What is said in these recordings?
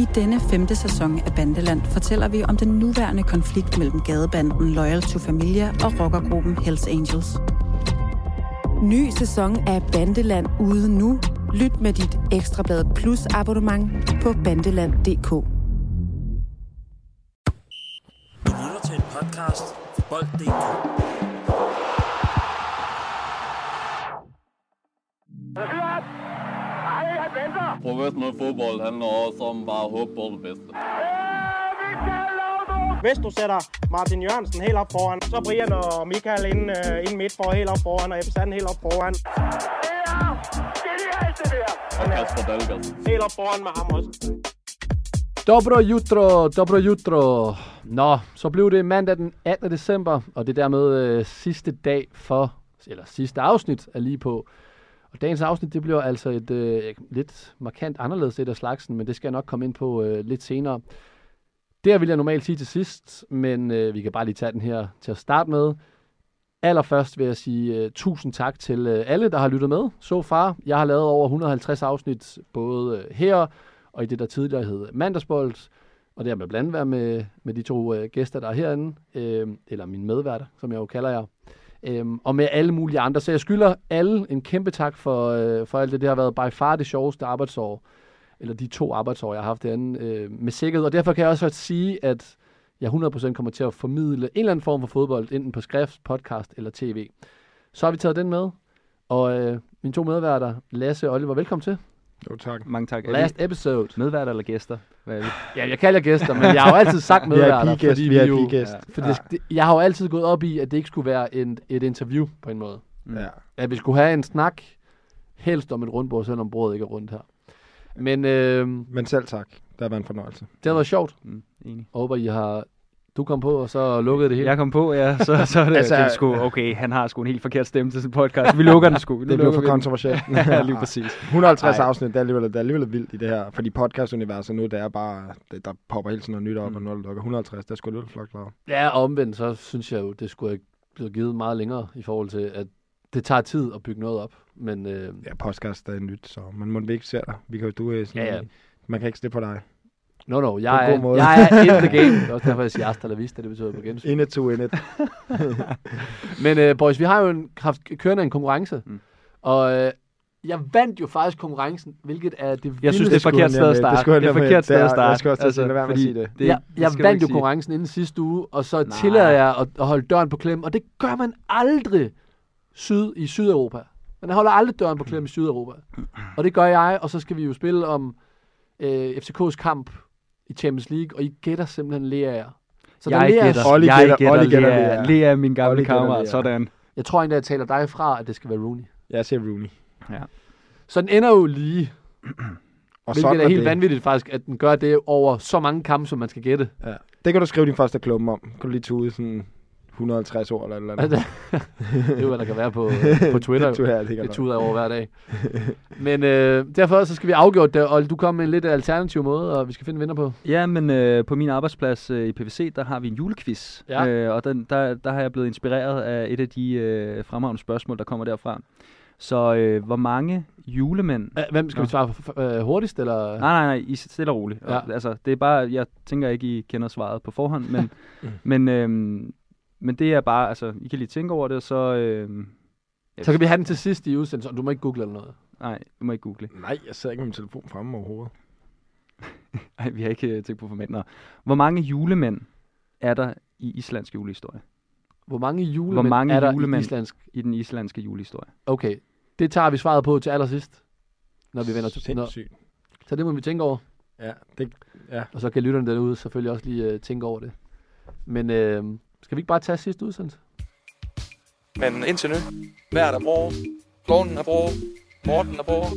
I denne femte sæson af Bandeland fortæller vi om den nuværende konflikt mellem gadebanden Loyal to Familia og rockergruppen Hells Angels. Ny sæson af Bandeland ude nu. Lyt med dit Ekstrablad Plus abonnement på bandeland.dk. Du lytter til en podcast fra Bold.dk. Professionel fodbold handler også om bare at håbe på det bedste. Hvis du sætter Martin Jørgensen helt op foran, så Brian og Michael ind, uh, ind midt for helt op foran, og Ebbe Sand helt op foran. Og Kasper Dahlgaard. Helt op foran med ham også. Dobro jutro, dobro jutro. Nå, så blev det mandag den 18. december, og det er dermed øh, sidste dag for, eller sidste afsnit er lige på. Og dagens afsnit, det bliver altså et øh, lidt markant anderledes et af slagsen, men det skal jeg nok komme ind på øh, lidt senere. Det her vil jeg normalt sige til sidst, men øh, vi kan bare lige tage den her til at starte med. Allerførst vil jeg sige uh, tusind tak til uh, alle, der har lyttet med så far. Jeg har lavet over 150 afsnit, både uh, her og i det, der tidligere hed Mandagsbold. Og det har med blandt andet været med, med de to uh, gæster, der er herinde, øh, eller mine medværter, som jeg jo kalder jer. Øhm, og med alle mulige andre. Så jeg skylder alle en kæmpe tak for, øh, for alt det. Det har været by far det sjoveste arbejdsår, eller de to arbejdsår, jeg har haft derinde, øh, med sikkerhed. Og derfor kan jeg også sige, at jeg 100% kommer til at formidle en eller anden form for fodbold, enten på skrift, podcast eller tv. Så har vi taget den med, og øh, mine to medværter, Lasse og Oliver, velkommen til. Jo, tak. Mange tak. Er Last episode. medværter eller gæster? Hvad er vi? Ja, jeg kalder gæster, men jeg har jo altid sagt medværter, VIP-gæst, fordi vi jo... VIP-gæst. For det, det, jeg har jo altid gået op i, at det ikke skulle være en, et interview på en måde. Ja. At vi skulle have en snak, helst om et rundbord, selvom bordet ikke er rundt her. Men øh, Men selv tak. Det har været en fornøjelse. det har været sjovt. Mm, enig. Jeg håber, I har... Du kom på, og så lukkede det hele. Jeg kom på, ja, så, så er det, Altså- det er sgu, okay, han har sgu en helt forkert stemme til sin podcast. Vi lukker den sgu. Nu Det blev for kontroversielt. ja, lige præcis. 150 Ej. afsnit, det er, alligevel, det er alligevel vildt i det her. Fordi podcast-universet nu, det er bare, det, der popper hele tiden noget nyt op, Mm. og når det lukker 150, det er sgu lidt flot klaret. Ja, og omvendt, så synes jeg jo, det skulle have blevet givet meget længere i forhold til, at det tager tid at bygge noget op. Men øh, Ja, podcast er nyt, så man må ikke se dig. Vi kan jo, du er sådan, Ja, ja. Man kan ikke slippe på dig. No, no, jeg er, måde. jeg er in the game. Det er også derfor, jeg siger hasta la vista, det betyder på gensyn. In it to in it. Men øh, boys, vi har jo en, haft kørende en konkurrence, mm. Og øh, jeg vandt jo faktisk konkurrencen, hvilket er det Jeg synes, det er forkert sted at Det starte. han Det er forkert sted det at starte. jeg skal også til at sige, lad være med at sige det. det, jeg, det jeg vandt jo konkurrencen inden sidste uge, og så Nej. tillader jeg at, at holde døren på klem, og det gør man aldrig syd, i Sydeuropa. Man holder aldrig døren på klem i Sydeuropa. Og det gør jeg, og så skal vi jo spille om øh, FCK's kamp i Champions League, og I gætter simpelthen Lea. Så Jeg Lea, gætter, Olli jeg gætter- gætter Olli gætter Lea. Lea. Lea er min gamle Olli kammerat. Sådan. jeg tror egentlig, jeg taler dig fra, at det skal være Rooney. Jeg siger Rooney. Ja. Så den ender jo lige, Og hvilket sådan er helt det. vanvittigt faktisk, at den gør det over så mange kampe, som man skal gætte. Ja. Det kan du skrive din første klumme om. Kan du lige tude sådan 150 ord eller eller andet. det er jo, hvad der kan være på, på Twitter. det tror jeg, det det tuder over hver dag. Men øh, derfor så skal vi afgøre det, og du kommer med en lidt alternativ måde, og vi skal finde en vinder på. Ja, men øh, på min arbejdsplads øh, i PVC, der har vi en julequiz. Ja. Øh, og den, der, der har jeg blevet inspireret af et af de øh, fremragende spørgsmål, der kommer derfra. Så øh, hvor mange julemænd... Øh, Hvem skal Nå. vi svare f- øh, hurtigst, eller? Nej, nej, nej, I stille og roligt. Ja. Altså, det er bare, jeg tænker ikke, I kender svaret på forhånd, men, Mm. men, øhm, men det er bare, altså, I kan lige tænke over det, så... Øhm, Så kan vi have den til sidst i udsendelsen, og du må ikke google eller noget. Nej, du må ikke google. Nej, jeg sidder ikke med min telefon fremme overhovedet. Nej, vi har ikke øh, tænkt på format. Nå. Hvor mange julemænd er der i islandsk julehistorie? Hvor mange julemænd Hvor mange er der julemænd? i islandsk? I den islandske julehistorie. Okay, det tager vi svaret på til allersidst, når vi vender til. Nå, Sindssygt. så det må vi tænke over. Ja, det, ja. Og så kan lytterne derude selvfølgelig også lige øh, tænke over det. Men øh, skal vi ikke bare tage sidste udsendelse? Men indtil nu, vejret er bra, klonen er bra, Morten er bra,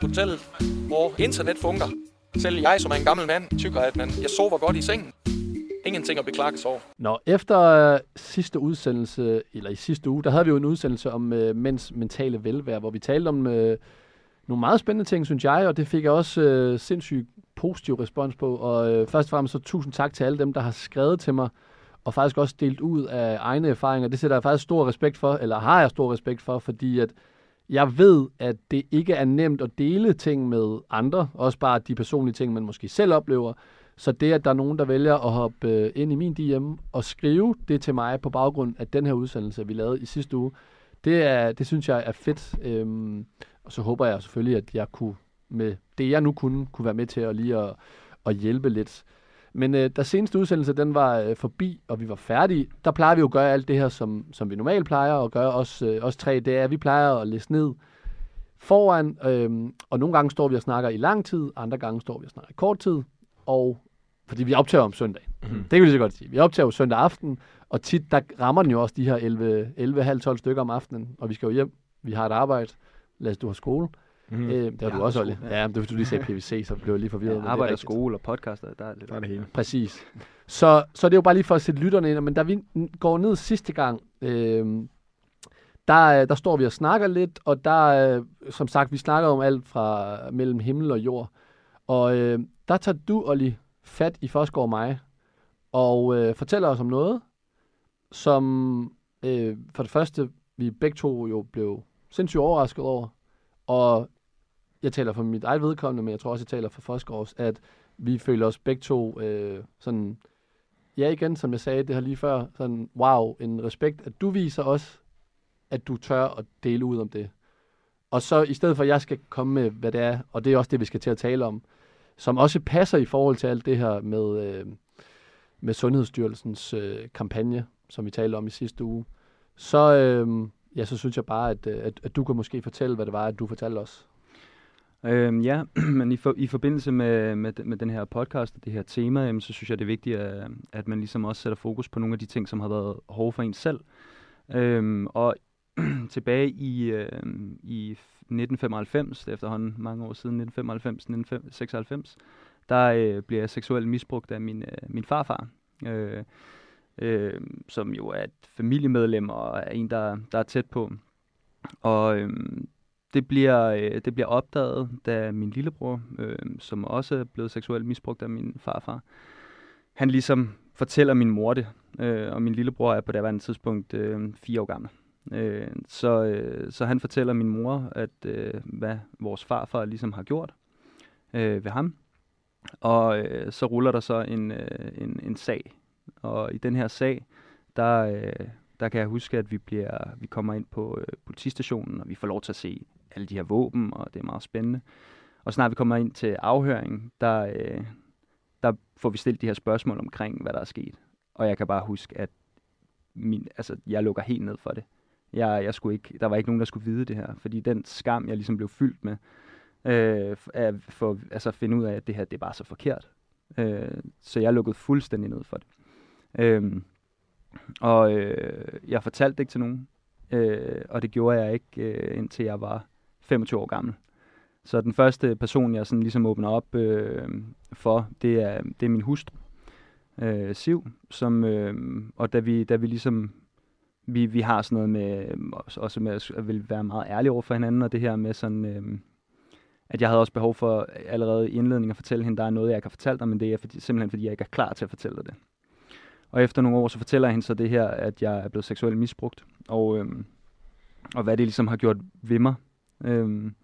hotellet bra, internet fungerer. Selv jeg, som er en gammel mand, tykker, at man, jeg sover godt i sengen. Ingenting at beklage sig over. Nå, efter øh, sidste udsendelse, eller i sidste uge, der havde vi jo en udsendelse om øh, mænds mentale velvære, hvor vi talte om øh, nogle meget spændende ting, synes jeg, og det fik jeg også øh, sindssygt positiv respons på. Og øh, først og fremmest så tusind tak til alle dem, der har skrevet til mig, og faktisk også delt ud af egne erfaringer. Det sætter jeg faktisk stor respekt for, eller har jeg stor respekt for, fordi at Jeg ved, at det ikke er nemt at dele ting med andre, også bare de personlige ting, man måske selv oplever. Så det, at der er nogen, der vælger at hoppe øh, ind i min DM og skrive det til mig på baggrund af den her udsendelse, vi lavede i sidste uge, det, er, det synes jeg er fedt. Øhm, og så håber jeg selvfølgelig, at jeg kunne med det, jeg nu kunne, kunne være med til at lige at, at hjælpe lidt. Men øh, da seneste udsendelse den var øh, forbi, og vi var færdige, der plejer vi jo at gøre alt det her, som, som vi normalt plejer at gøre, os, øh, os tre. Det er, at vi plejer at læse ned foran, øh, og nogle gange står vi og snakker i lang tid, andre gange står vi og snakker i kort tid, og fordi vi optager om søndag. Mm. Det kan vi lige så godt sige. Vi optager jo søndag aften, og tit der rammer den jo også de her 11, 11 12 stykker om aftenen, og vi skal jo hjem. Vi har et arbejde. Lad os du har skole. Mm. Øh, det har du også, Olli. Ja, det du lige sagde PVC, så blev jeg lige forvirret. Ja, arbejde, skole og podcaster, der er det, Der er det hele. Præcis. Så, så det er jo bare lige for at sætte lytterne ind, men da vi går ned sidste gang, øh, der, der står vi og snakker lidt, og der, øh, som sagt, vi snakker om alt fra mellem himmel og jord. Og øh, der tager du, Olli, fat i Forsgaard og mig, og øh, fortæller os om noget, som øh, for det første, vi begge to jo blev sindssygt overrasket over, og jeg taler for mit eget vedkommende, men jeg tror også, jeg taler for Fosgaards, at vi føler os begge to øh, sådan, ja igen, som jeg sagde det her lige før, sådan, wow, en respekt, at du viser os, at du tør at dele ud om det. Og så i stedet for, at jeg skal komme med, hvad det er, og det er også det, vi skal til at tale om, som også passer i forhold til alt det her med, øh, med Sundhedsstyrelsens øh, kampagne, som vi talte om i sidste uge, så, øh, ja, så synes jeg bare, at, øh, at, at du kan måske fortælle, hvad det var, at du fortalte os. Øhm, ja, men i, for, i forbindelse med, med, med den her podcast og det her tema, jamen, så synes jeg, det er vigtigt, at, at man ligesom også sætter fokus på nogle af de ting, som har været hårde for en selv. Øhm, og tilbage i, øh, i 1995, det er efterhånden mange år siden, 1995-1996, der øh, bliver jeg seksuelt misbrugt af min, øh, min farfar. Øh, øh, som jo er et familiemedlem og er en, der, der er tæt på. Og øh, det, bliver, øh, det bliver opdaget, da min lillebror, øh, som også er blevet seksuelt misbrugt af min farfar, han ligesom fortæller min mor det. Øh, og min lillebror er på det andet tidspunkt øh, fire år gammel. Øh, så, øh, så han fortæller min mor, at øh, hvad vores farfar ligesom har gjort øh, ved ham. Og øh, så ruller der så en, øh, en, en sag. Og i den her sag, der, øh, der kan jeg huske, at vi, bliver, vi kommer ind på øh, politistationen, og vi får lov til at se alle de her våben, og det er meget spændende. Og snart vi kommer ind til afhøringen, der, øh, der får vi stillet de her spørgsmål omkring, hvad der er sket. Og jeg kan bare huske, at min, altså, jeg lukker helt ned for det. Jeg, jeg skulle ikke, der var ikke nogen, der skulle vide det her, fordi den skam, jeg ligesom blev fyldt med, øh, at for altså at finde ud af, at det her, det er bare så forkert. Øh, så jeg lukkede fuldstændig ned for det. Øh, og øh, jeg fortalte det ikke til nogen, øh, og det gjorde jeg ikke, øh, indtil jeg var 25 år gammel. Så den første person, jeg sådan ligesom åbner op øh, for, det er, det er min hustru, øh, Siv, som, øh, og da vi, da vi ligesom, vi, vi har sådan noget med, øh, også med at vil være meget ærlige over for hinanden, og det her med sådan, øh, at jeg havde også behov for allerede i indledningen at fortælle hende, der er noget, jeg ikke har fortalt dig, men det er fordi, simpelthen, fordi jeg ikke er klar til at fortælle dig det. Og efter nogle år, så fortæller jeg hende så det her, at jeg er blevet seksuelt misbrugt, og, øh, og hvad det ligesom har gjort ved mig. Øhm,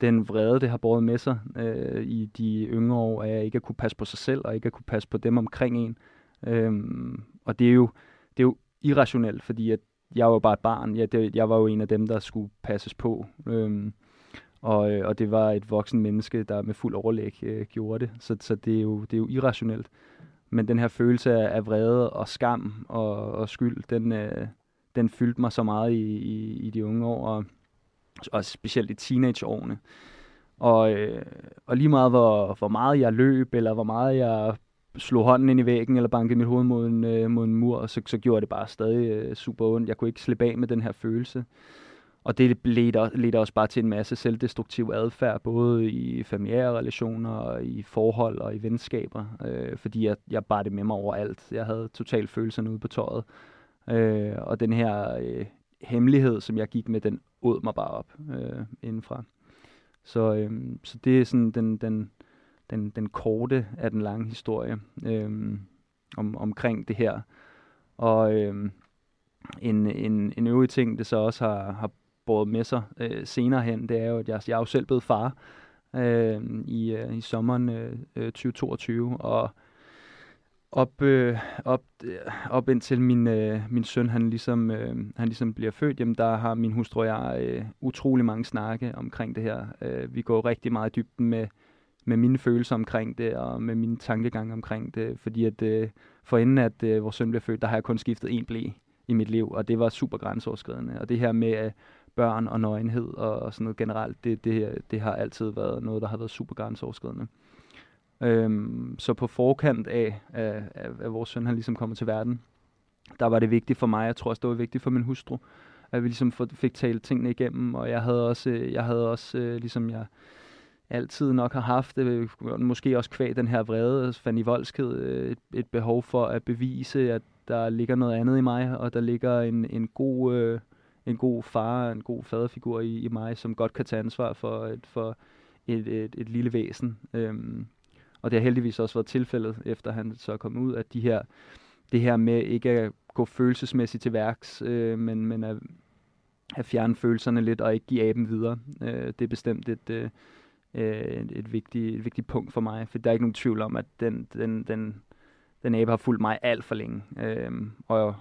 den vrede, det har båret med sig øh, i de yngre år, at jeg ikke at kunne passe på sig selv, og ikke at kunne passe på dem omkring en. Øhm, og det er, jo, det er jo irrationelt, fordi at jeg var bare et barn. Jeg, det, jeg var jo en af dem, der skulle passes på. Øhm, og, øh, og det var et voksen menneske, der med fuld overlæg øh, gjorde det. Så, så det, er jo, det er jo irrationelt. Men den her følelse af, af vrede og skam og, og skyld, den, øh, den fyldte mig så meget i, i, i de unge år, og, og specielt i teenageårene. Og, øh, og lige meget, hvor, hvor meget jeg løb, eller hvor meget jeg slog hånden ind i væggen, eller bankede mit hoved mod en, øh, mod en mur, så, så gjorde det bare stadig øh, super ondt. Jeg kunne ikke slippe af med den her følelse. Og det ledte, ledte også bare til en masse selvdestruktiv adfærd, både i familiære relationer, og i forhold og i venskaber, øh, fordi jeg, jeg bar det med mig overalt. Jeg havde total følelserne ude på tøjet. Øh, og den her øh, hemmelighed, som jeg gik med, den åd mig bare op øh, indenfra. Så, øh, så det er sådan den, den, den, den korte af den lange historie øh, om, omkring det her. Og øh, en, en, en øvrig ting, det så også har, har båret med sig øh, senere hen, det er jo, at jeg, jeg er jo selv blevet far øh, i, øh, i sommeren øh, øh 2022, og op, øh, op, øh, op indtil min, øh, min søn han ligesom, øh, han ligesom bliver født, jamen der har min hustru og jeg øh, utrolig mange snakke omkring det her. Øh, vi går rigtig meget i dybden med, med mine følelser omkring det, og med mine tankegange omkring det, fordi at øh, for inden at øh, vores søn blev født, der har jeg kun skiftet en blæ i mit liv, og det var super grænseoverskridende. Og det her med øh, børn og nøgenhed og, og sådan noget generelt, det, det, det har altid været noget, der har været super grænseoverskridende. Øhm, så på forkant af, af, af, af vores søn, han ligesom kommer til verden, der var det vigtigt for mig, jeg tror også, det var vigtigt for min hustru, at vi ligesom fik talt tingene igennem, og jeg havde også, øh, jeg havde også øh, ligesom jeg altid nok har haft, øh, måske også kvæg den her vrede, Fanny Voldsked, et, et behov for at bevise, at der ligger noget andet i mig, og der ligger en, en god... Øh, en god far, en god faderfigur i, i mig, som godt kan tage ansvar for et, for et, et, et lille væsen. Øhm, og det har heldigvis også været tilfældet, efter han så er kommet ud, at de her, det her med ikke at gå følelsesmæssigt til værks, øh, men, men at, at fjerne følelserne lidt og ikke give aben videre. Øh, det er bestemt et, øh, et, et, vigtigt, et vigtigt punkt for mig, for der er ikke nogen tvivl om, at den, den, den, den abe har fulgt mig alt for længe. Øh, og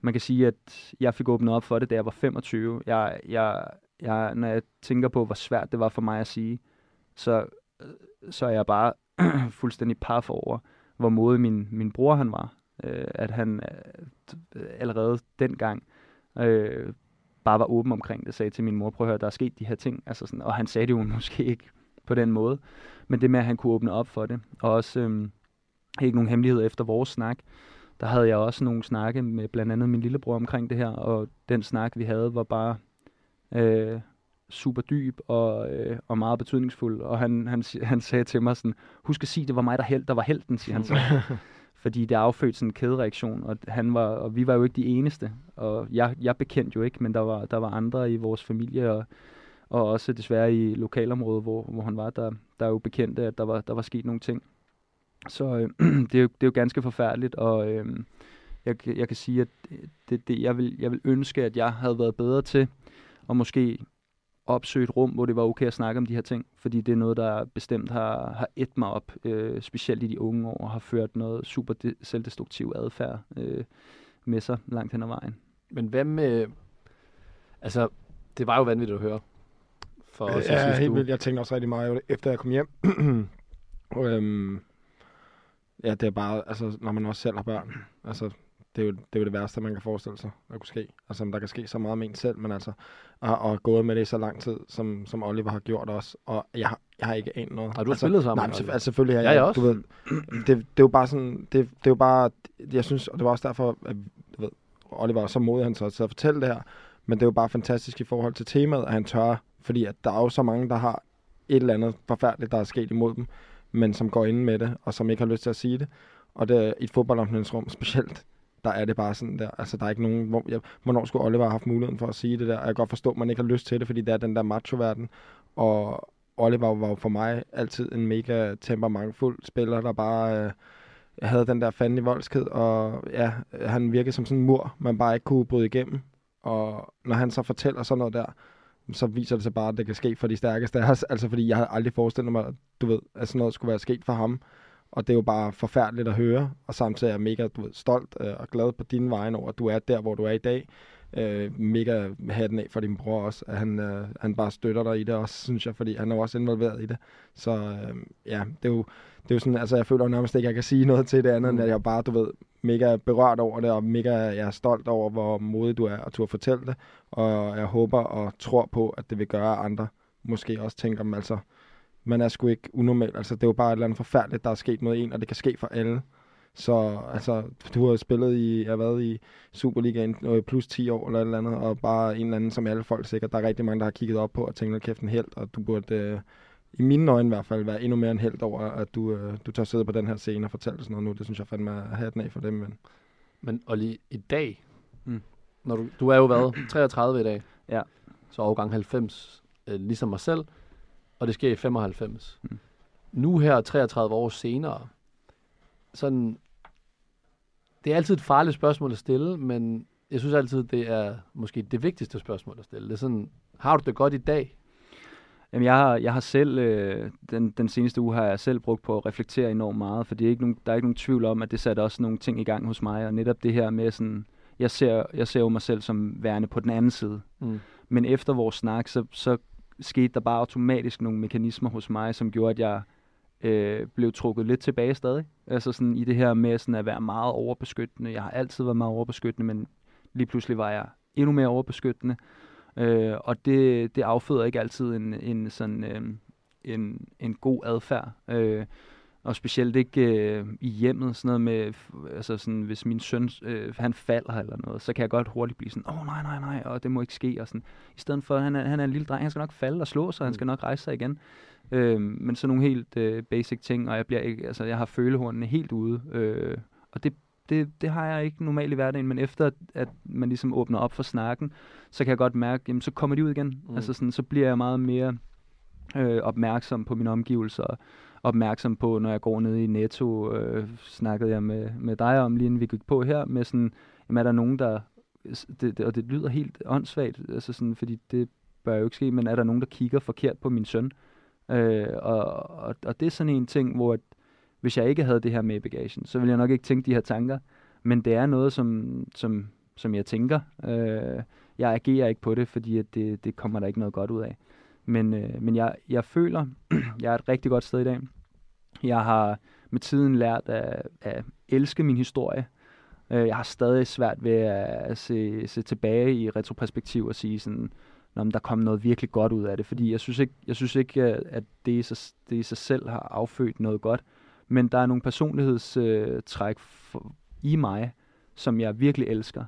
man kan sige, at jeg fik åbnet op for det, da jeg var 25. Jeg, jeg, jeg, når jeg tænker på, hvor svært det var for mig at sige, så, så er jeg bare fuldstændig paf over, hvor modig min, min bror han var. Øh, at han øh, allerede dengang øh, bare var åben omkring det, sagde til min mor, prøv at høre, der er sket de her ting. Altså sådan, og han sagde det jo måske ikke på den måde, men det med, at han kunne åbne op for det. Og også øh, ikke nogen hemmelighed efter vores snak, der havde jeg også nogle snakke med blandt andet min lillebror omkring det her, og den snak, vi havde, var bare øh, super dyb og, øh, og meget betydningsfuld. Og han, han, han sagde til mig sådan, husk at sige, det var mig, der, held, der var helten, siger han så. Fordi det affødte sådan en kædereaktion, og, han var, og vi var jo ikke de eneste. Og jeg, jeg bekendte jo ikke, men der var, der var andre i vores familie, og, og også desværre i lokalområdet, hvor, hvor han var, der, der er jo bekendte, at der var, der var sket nogle ting. Så øh, det, er jo, det er jo ganske forfærdeligt, og øh, jeg, jeg kan sige, at det, det, jeg, vil, jeg vil ønske, at jeg havde været bedre til at måske opsøge et rum, hvor det var okay at snakke om de her ting, fordi det er noget, der bestemt har, har et mig op, øh, specielt i de unge år, og har ført noget super de- selvdestruktiv adfærd øh, med sig langt hen ad vejen. Men hvad med, altså, det var jo vanvittigt at høre. For os ja, helt vildt. Jeg tænkte også rigtig meget, efter jeg kom hjem, øhm, Ja, det er bare, altså, når man også selv har børn. Altså, det er, jo, det er jo det værste, man kan forestille sig, der kunne ske. Altså, der kan ske så meget med en selv, men altså, at, at gået med det i så lang tid, som, som Oliver har gjort også. Og jeg har, jeg har ikke anet noget. Har du altså, spillet sammen? Nej, altså, selvfølgelig har jeg, jeg, også. Du ved, det, det, er jo bare sådan, det, det er jo bare, jeg synes, og det var også derfor, at du ved, Oliver var så modig, han så til at fortælle det her. Men det er jo bare fantastisk i forhold til temaet, at han tør, fordi at der er jo så mange, der har et eller andet forfærdeligt, der er sket imod dem men som går ind med det, og som ikke har lyst til at sige det. Og det, i et fodboldomklædningsrum specielt, der er det bare sådan der. Altså, der er ikke nogen... Hvor, jeg, hvornår skulle Oliver have haft muligheden for at sige det der? Jeg kan godt forstå, at man ikke har lyst til det, fordi det er den der macho-verden. Og Oliver var jo for mig altid en mega temperamentfuld spiller, der bare øh, havde den der fanden i voldsked, og ja, han virkede som sådan en mur, man bare ikke kunne bryde igennem. Og når han så fortæller sådan noget der, så viser det sig bare, at det kan ske for de stærkeste af os. Altså fordi jeg havde aldrig forestillet mig, at, du ved, at sådan noget skulle være sket for ham. Og det er jo bare forfærdeligt at høre, og samtidig er jeg mega du ved, stolt øh, og glad på dine vegne over, at du er der, hvor du er i dag. Øh, mega hatten af for din bror også, at han, øh, han bare støtter dig i det også, synes jeg, fordi han er også involveret i det. Så øh, ja, det er jo, det er jo sådan, altså jeg føler jo nærmest ikke, at jeg kan sige noget til det andet, mm. end at jeg bare, du ved, mega berørt over det, og mega jeg er stolt over, hvor modig du er, og at fortælle det. Og jeg håber og tror på, at det vil gøre, at andre måske også tænker, dem, altså, man er sgu ikke unormal. Altså, det er jo bare et eller andet forfærdeligt, der er sket mod en, og det kan ske for alle. Så altså, du har spillet i, jeg har været i Superligaen øh, plus 10 år eller et eller andet, og bare en eller anden, som alle folk sikkert, der er rigtig mange, der har kigget op på og tænkt, kæft en held, og du burde, øh, i mine øjne i hvert fald, være endnu mere en held over, at du, øh, du tør sidde på den her scene og fortælle sådan noget nu. Det synes jeg fandme er hatten af for dem. Men, men Olli, i dag, mm. når du, du er jo været 33 i dag, ja. så overgang 90, øh, ligesom mig selv, og det sker i 95. Mm. Nu her, 33 år senere, sådan, det er altid et farligt spørgsmål at stille, men jeg synes altid, det er måske det vigtigste spørgsmål at stille. Det er sådan, har du det godt i dag? Jamen, jeg har, jeg har selv, øh, den, den seneste uge har jeg selv brugt på at reflektere enormt meget, for det er ikke nogen, der er ikke nogen tvivl om, at det satte også nogle ting i gang hos mig, og netop det her med sådan, jeg ser, jeg ser jo mig selv som værende på den anden side. Mm. Men efter vores snak, så, så skete der bare automatisk nogle mekanismer hos mig, som gjorde, at jeg øh, blev trukket lidt tilbage stadig. Altså sådan i det her med sådan at være meget overbeskyttende. Jeg har altid været meget overbeskyttende, men lige pludselig var jeg endnu mere overbeskyttende. Øh, og det, det afføder ikke altid en, en sådan øh, en, en god adfærd. Øh, og specielt ikke øh, i hjemmet, sådan noget med, altså sådan, hvis min søn, øh, han falder eller noget, så kan jeg godt hurtigt blive sådan, åh oh, nej, nej, nej, og det må ikke ske, og sådan, i stedet for, han er, han er en lille dreng, han skal nok falde og slå sig, han skal nok rejse sig igen. Øh, men sådan nogle helt øh, basic ting, og jeg bliver ikke, altså jeg har følehornene helt ude, øh, og det, det, det har jeg ikke normalt i hverdagen, men efter at man ligesom åbner op for snakken, så kan jeg godt mærke, jamen så kommer de ud igen. Mm. Altså sådan, så bliver jeg meget mere øh, opmærksom på mine omgivelser, opmærksom på, når jeg går ned i Netto, øh, snakkede jeg med, med dig om, lige inden vi gik på her, med sådan, jamen er der nogen, der, det, det, og det lyder helt åndssvagt, altså sådan, fordi det bør jo ikke ske, men er der nogen, der kigger forkert på min søn? Øh, og, og, og det er sådan en ting, hvor at, hvis jeg ikke havde det her med i bagagen, så ville jeg nok ikke tænke de her tanker, men det er noget, som, som, som jeg tænker. Øh, jeg agerer ikke på det, fordi at det, det kommer der ikke noget godt ud af. Men, øh, men jeg, jeg føler, jeg er et rigtig godt sted i dag. Jeg har med tiden lært at, at elske min historie. Øh, jeg har stadig svært ved at se, se tilbage i retroperspektiv og sige sådan, om der kom noget virkelig godt ud af det. Fordi jeg synes ikke, jeg synes ikke øh, at det i, sig, det i sig selv har affødt noget godt. Men der er nogle personlighedstræk for, i mig, som jeg virkelig elsker.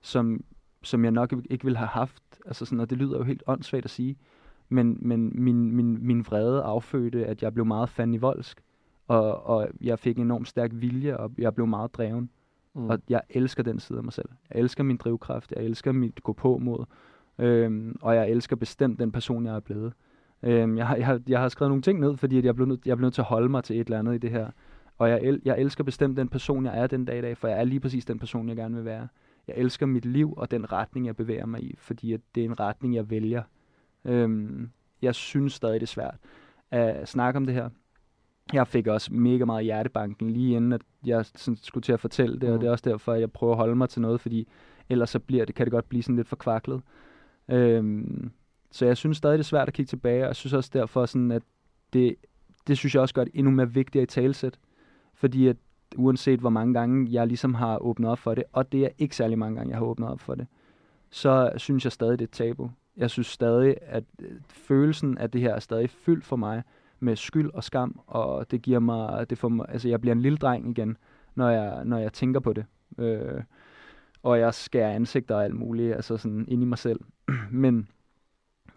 Som, som jeg nok ikke ville have haft. Altså sådan, og det lyder jo helt åndssvagt at sige. Men, men min, min, min vrede affødte, at jeg blev meget fan i voldsk og, og jeg fik en enormt stærk vilje, og jeg blev meget dreven. Mm. Og jeg elsker den side af mig selv. Jeg elsker min drivkraft, jeg elsker mit gå på mod, øhm, og jeg elsker bestemt den person, jeg er blevet. Øhm, jeg, har, jeg, jeg har skrevet nogle ting ned, fordi jeg blev, nødt, jeg blev nødt til at holde mig til et eller andet i det her. Og jeg, el, jeg elsker bestemt den person, jeg er den dag i dag, for jeg er lige præcis den person, jeg gerne vil være. Jeg elsker mit liv og den retning, jeg bevæger mig i, fordi at det er en retning, jeg vælger. Øhm, jeg synes stadig, det er svært at snakke om det her jeg fik også mega meget hjertebanken lige inden, at jeg sådan, skulle til at fortælle det, mm. og det er også derfor, at jeg prøver at holde mig til noget, fordi ellers så bliver det, kan det godt blive sådan lidt forkvaklet. Øhm, så jeg synes stadig, det er svært at kigge tilbage, og jeg synes også derfor, sådan, at det, det synes jeg også gør det endnu mere vigtigt i talsæt. Fordi at uanset hvor mange gange jeg ligesom har åbnet op for det, og det er ikke særlig mange gange, jeg har åbnet op for det, så synes jeg stadig, det er tabu. Jeg synes stadig, at øh, følelsen af det her er stadig fyldt for mig, med skyld og skam, og det giver mig, det får mig, altså jeg bliver en lille dreng igen, når jeg, når jeg tænker på det. Øh, og jeg skærer ansigter og alt muligt, altså sådan ind i mig selv. Men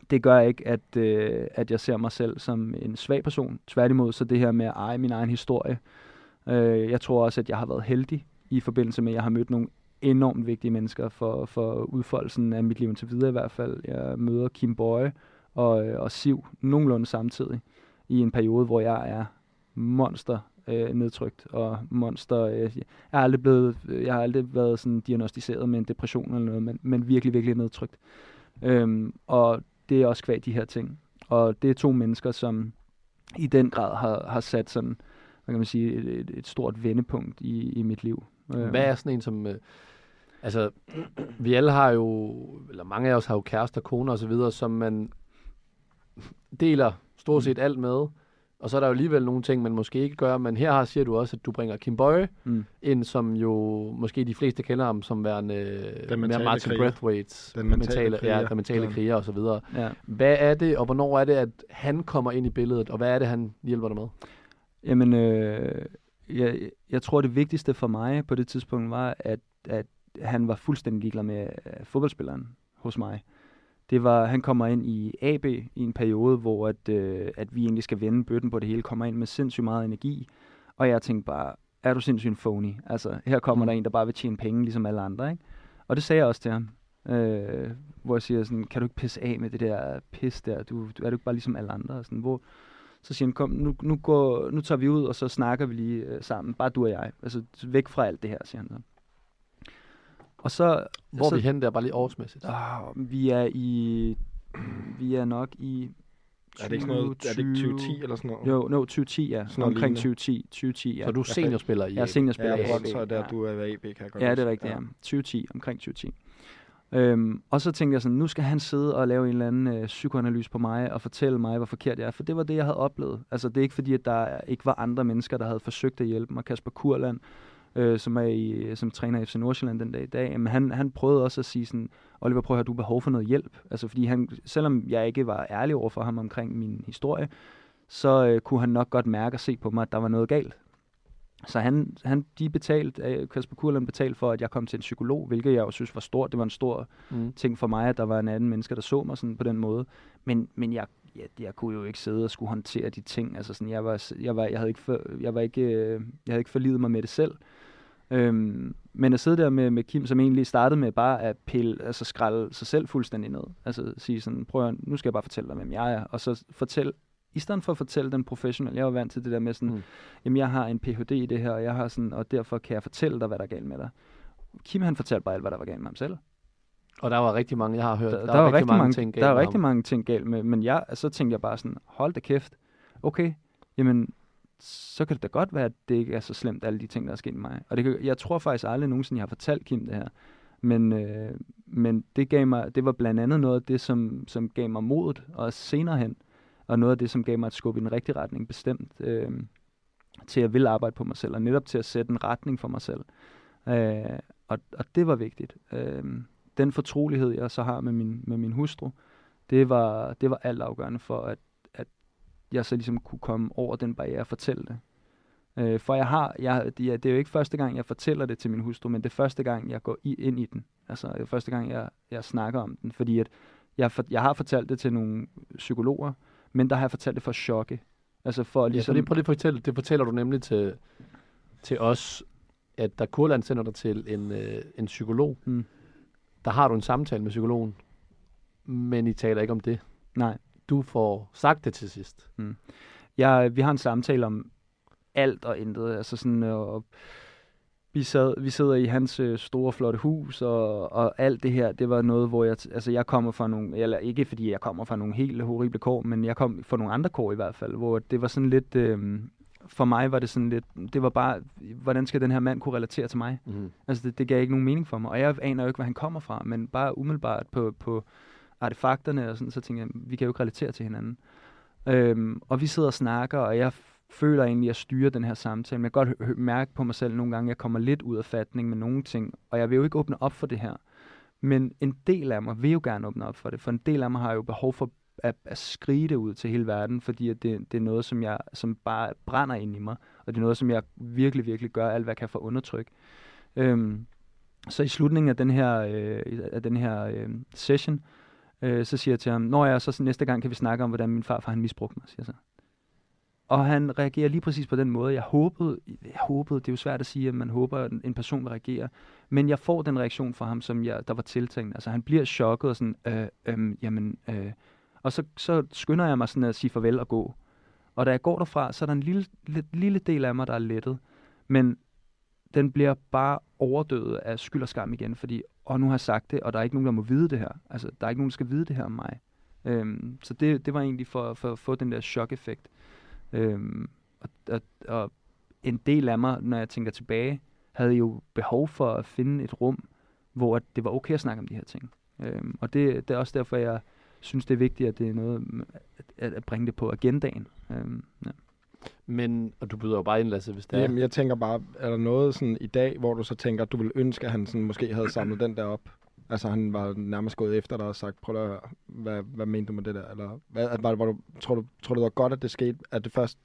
det gør ikke, at, øh, at jeg ser mig selv som en svag person. Tværtimod, så det her med at eje min egen historie. Øh, jeg tror også, at jeg har været heldig i forbindelse med, at jeg har mødt nogle enormt vigtige mennesker for, for udfoldelsen af mit liv indtil videre i hvert fald. Jeg møder Kim Bøje og, og Siv nogenlunde samtidig i en periode, hvor jeg er monster øh, nedtrykt og monster. Øh, jeg, er aldrig blevet, jeg har aldrig været sådan diagnostiseret med en depression eller noget, men, men virkelig, virkelig nedtrykt. Øhm, og det er også kvad de her ting. Og det er to mennesker, som i den grad har, har sat sådan, hvad kan man sige, et, et, et stort vendepunkt i, i mit liv. Øhm. Hvad er sådan en som... Altså, vi alle har jo, eller mange af os har jo kærester, koner osv., som man deler stort set mm. alt med. Og så er der jo alligevel nogle ting, man måske ikke gør, men her har, siger du også, at du bringer Kim Bøje mm. ind, som jo måske de fleste kender ham som værende mere Martin kriger. Brathwaite, den mentale, mentale, kriger. Ja, den mentale ja. kriger og så videre. Ja. Hvad er det, og hvornår er det, at han kommer ind i billedet, og hvad er det, han hjælper dig med? Jamen, øh, jeg, jeg tror, det vigtigste for mig på det tidspunkt var, at, at han var fuldstændig ligeglad med uh, fodboldspilleren hos mig det var, han kommer ind i AB i en periode, hvor at, øh, at vi egentlig skal vende bøtten på det hele, kommer ind med sindssygt meget energi, og jeg tænkte bare, er du sindssygt phony? Altså, her kommer mm. der en, der bare vil tjene penge, ligesom alle andre, ikke? Og det sagde jeg også til ham, øh, hvor jeg siger sådan, kan du ikke pisse af med det der pis der? Du, du er du ikke bare ligesom alle andre? Og sådan, hvor, så siger han, kom, nu, nu, går, nu tager vi ud, og så snakker vi lige øh, sammen, bare du og jeg. Altså, væk fra alt det her, siger han så. Og så... Hvor er vi hen der, bare lige årsmæssigt? Ah, vi er i... Vi er nok i... Er det ikke sådan noget, er det ikke 2010 eller sådan noget? Jo, no, 2010, ja. Sådan Omkring lignende. 2010, 2010, ja. Så du er seniorspiller i Jeg er seniorspiller Ja, i jeg AB. så der Ja. du er ved AB, kan jeg godt Ja, det er rigtigt, ja. 2010, omkring 2010. Øhm, og så tænkte jeg sådan, nu skal han sidde og lave en eller anden øh, psykoanalyse på mig og fortælle mig, hvor forkert jeg er. For det var det, jeg havde oplevet. Altså, det er ikke fordi, at der ikke var andre mennesker, der havde forsøgt at hjælpe mig. Kasper Kurland, øh, som er i, som træner i FC Nordsjælland den dag i dag, men han, han prøvede også at sige sådan, Oliver, prøv at høre, du har behov for noget hjælp. Altså, fordi han, selvom jeg ikke var ærlig over for ham omkring min historie, så øh, kunne han nok godt mærke og se på mig, at der var noget galt. Så han, han de betalte, øh, Kasper Kurland betalte for, at jeg kom til en psykolog, hvilket jeg jo synes var stort. Det var en stor Mm. ting for mig, at der var en anden mennesker, der så mig sådan på den måde. Men, men jeg, jeg, jeg kunne jo ikke sidde og skulle håndtere de ting. Altså sådan, jeg, var, jeg, var, jeg, havde ikke for, jeg, var ikke, øh, jeg havde ikke forlidet mig med det selv. Øhm, men at sidde der med, med Kim, som egentlig startede med bare at pille, altså skralde sig selv fuldstændig ned. Altså sige sådan, prøv at, nu skal jeg bare fortælle dig, hvem jeg er. Og så fortæl, i stedet for at fortælle den professionelle, jeg var vant til det der med sådan, Mm. jamen jeg har en Ph.D. i det her, og jeg har sådan, og derfor kan jeg fortælle dig, hvad der er galt med dig. Kim han fortalte bare alt, hvad der var galt med ham selv. Og der var rigtig mange, jeg har hørt, Der, der, der, var var rigtig mange, ting der er galt med rigtig ham. mange ting galt med, men jeg, så tænkte jeg bare sådan, hold da kæft, okay, jamen, så kan det da godt være, at det ikke er så slemt, alle de ting, der er sket med mig. Og det, kan- jeg tror faktisk aldrig nogensinde, jeg har fortalt Kim det her. Men, øh, men det, gav mig, det var blandt andet noget af det, som, som gav mig modet, og senere hen, og noget af det, som gav mig et skub i den rigtige retning, bestemt, øh, til at ville arbejde på mig selv, og netop til at sætte en retning for mig selv. Øh, og, og det var vigtigt. Øh, den fortrolighed, jeg så har med min, med min hustru, det var, det var altafgørende for, at jeg så ligesom kunne komme over den barriere og fortælle det. Øh, for jeg har, jeg, det, er, det jo ikke første gang, jeg fortæller det til min hustru, men det er første gang, jeg går i, ind i den. Altså det er første gang, jeg, jeg snakker om den, fordi at jeg, for, jeg har fortalt det til nogle psykologer, men der har jeg fortalt det for at chokke. Altså for at Ja, så ligesom, lige prøv lige fortælle, det fortæller du nemlig til, til os, at da Kurland sender dig til en, øh, en psykolog, Mm. der har du en samtale med psykologen, men I taler ikke om det. nej, Du får sagt det til sidst. jeg, vi har en samtale om alt og intet. Altså sådan, øh, og vi, sad, vi sidder i hans øh, store, flotte hus, og, og alt det her, det var noget, hvor jeg, altså jeg kommer fra nogle, eller ikke fordi jeg kommer fra nogle helt horrible kår, men jeg kom fra nogle andre kår i hvert fald, hvor det var sådan lidt, øh, for mig var det sådan lidt, det var bare, hvordan skal den her mand kunne relatere til mig? Mm. Altså, det, det gav ikke nogen mening for mig. Og jeg aner jo ikke, hvor han kommer fra, men bare umiddelbart på, på artefakterne og sådan, så tænker jeg, vi kan jo ikke relatere til hinanden. Øhm, og vi sidder og snakker, og jeg føler egentlig, at jeg styrer den her samtale. Men jeg kan godt mærke på mig selv nogle gange, at jeg kommer lidt ud af fatning med nogle ting, og jeg vil jo ikke åbne op for det her. Men en del af mig vil jo gerne åbne op for det, for en del af mig har jo behov for at, at skrige det ud til hele verden, fordi at det, det er noget, som jeg som bare brænder ind i mig, og det er noget, som jeg virkelig, virkelig gør alt, hvad jeg kan for at undertrykke. Øhm, så i slutningen af den her, øh, af den her øh, session, øh, Øh, så siger jeg til ham, når jeg så næste gang kan vi snakke om, hvordan min farfar han misbrugte mig, siger jeg så. Og han reagerer lige præcis på den måde. Jeg håbede, jeg håbede, det er jo svært at sige, at man håber, at en person vil reagere. Men jeg får den reaktion fra ham, som jeg, der var tiltænkt. Altså han bliver chokket og sådan, øh, øh, jamen, øh. Og så, så skynder jeg mig sådan at sige farvel og gå. Og da jeg går derfra, så er der en lille, lille, lille del af mig, der er lettet. Men den bliver bare overdøvet af skyld og skam igen, fordi, og nu har jeg sagt det, og der er ikke nogen, der må vide det her. Altså, der er ikke nogen, der skal vide det her om mig. Øhm, så det, det var egentlig for, for at få den der chok-effekt. Øhm, og, og, og en del af mig, når jeg tænker tilbage, havde jo behov for at finde et rum, hvor at det var okay at snakke om de her ting. Øhm, og det, det er også derfor, jeg synes, det er vigtigt, at det er noget, at, at bringe det på agendaen. Øhm, ja. Men, og du byder jo bare ind, Lasse, hvis det er. Jeg tænker bare, er der noget sådan i dag, hvor du så tænker, at du ville ønske, at han sådan måske havde samlet den der op? Altså, han var nærmest gået efter dig og sagt, prøv at høre, hvad, hvad mente du med det der? Eller hvad, var, var du, tror, du, tror du, det var godt, at det skete, at det først,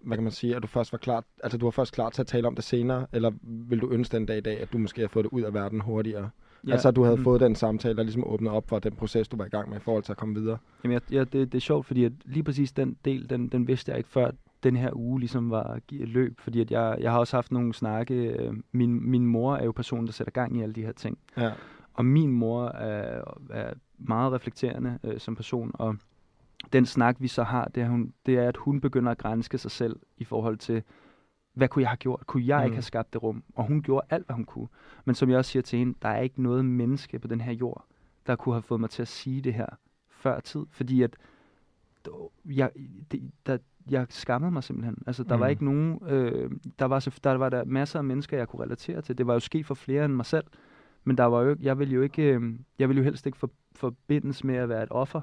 hvad kan man sige, at du først var klar, altså du var først klar til at tale om det senere, eller vil du ønske den dag i dag, at du måske har fået det ud af verden hurtigere? Ja. Altså, at du havde mm. fået den samtale, der ligesom åbnede op for den proces, du var i gang med i forhold til at komme videre. Jamen, jeg, ja, det, det er sjovt, fordi at lige præcis den del, den, den vidste jeg ikke før den her uge ligesom var løb, fordi at jeg, jeg har også haft nogle snakke. øh, Min, min mor er jo personen, der sætter gang i alle de her ting. Ja. Og min mor er, er meget reflekterende øh, som person, og den snak, vi så har, det er, hun, det er, at hun begynder at grænske sig selv i forhold til, hvad kunne jeg have gjort? Kunne jeg mm. ikke have skabt det rum? Og hun gjorde alt, hvad hun kunne. Men som jeg også siger til hende, der er ikke noget menneske på den her jord, der kunne have fået mig til at sige det her før tid. Fordi at jeg, det, der, jeg skammede mig simpelthen. Altså, der mm. var ikke nogen... Øh, der, var, så, der var der masser af mennesker, jeg kunne relatere til. Det var jo sket for flere end mig selv. Men der var jo, jeg ville jo ikke... Øh, jeg ville jo helst ikke for, forbindes med at være et offer.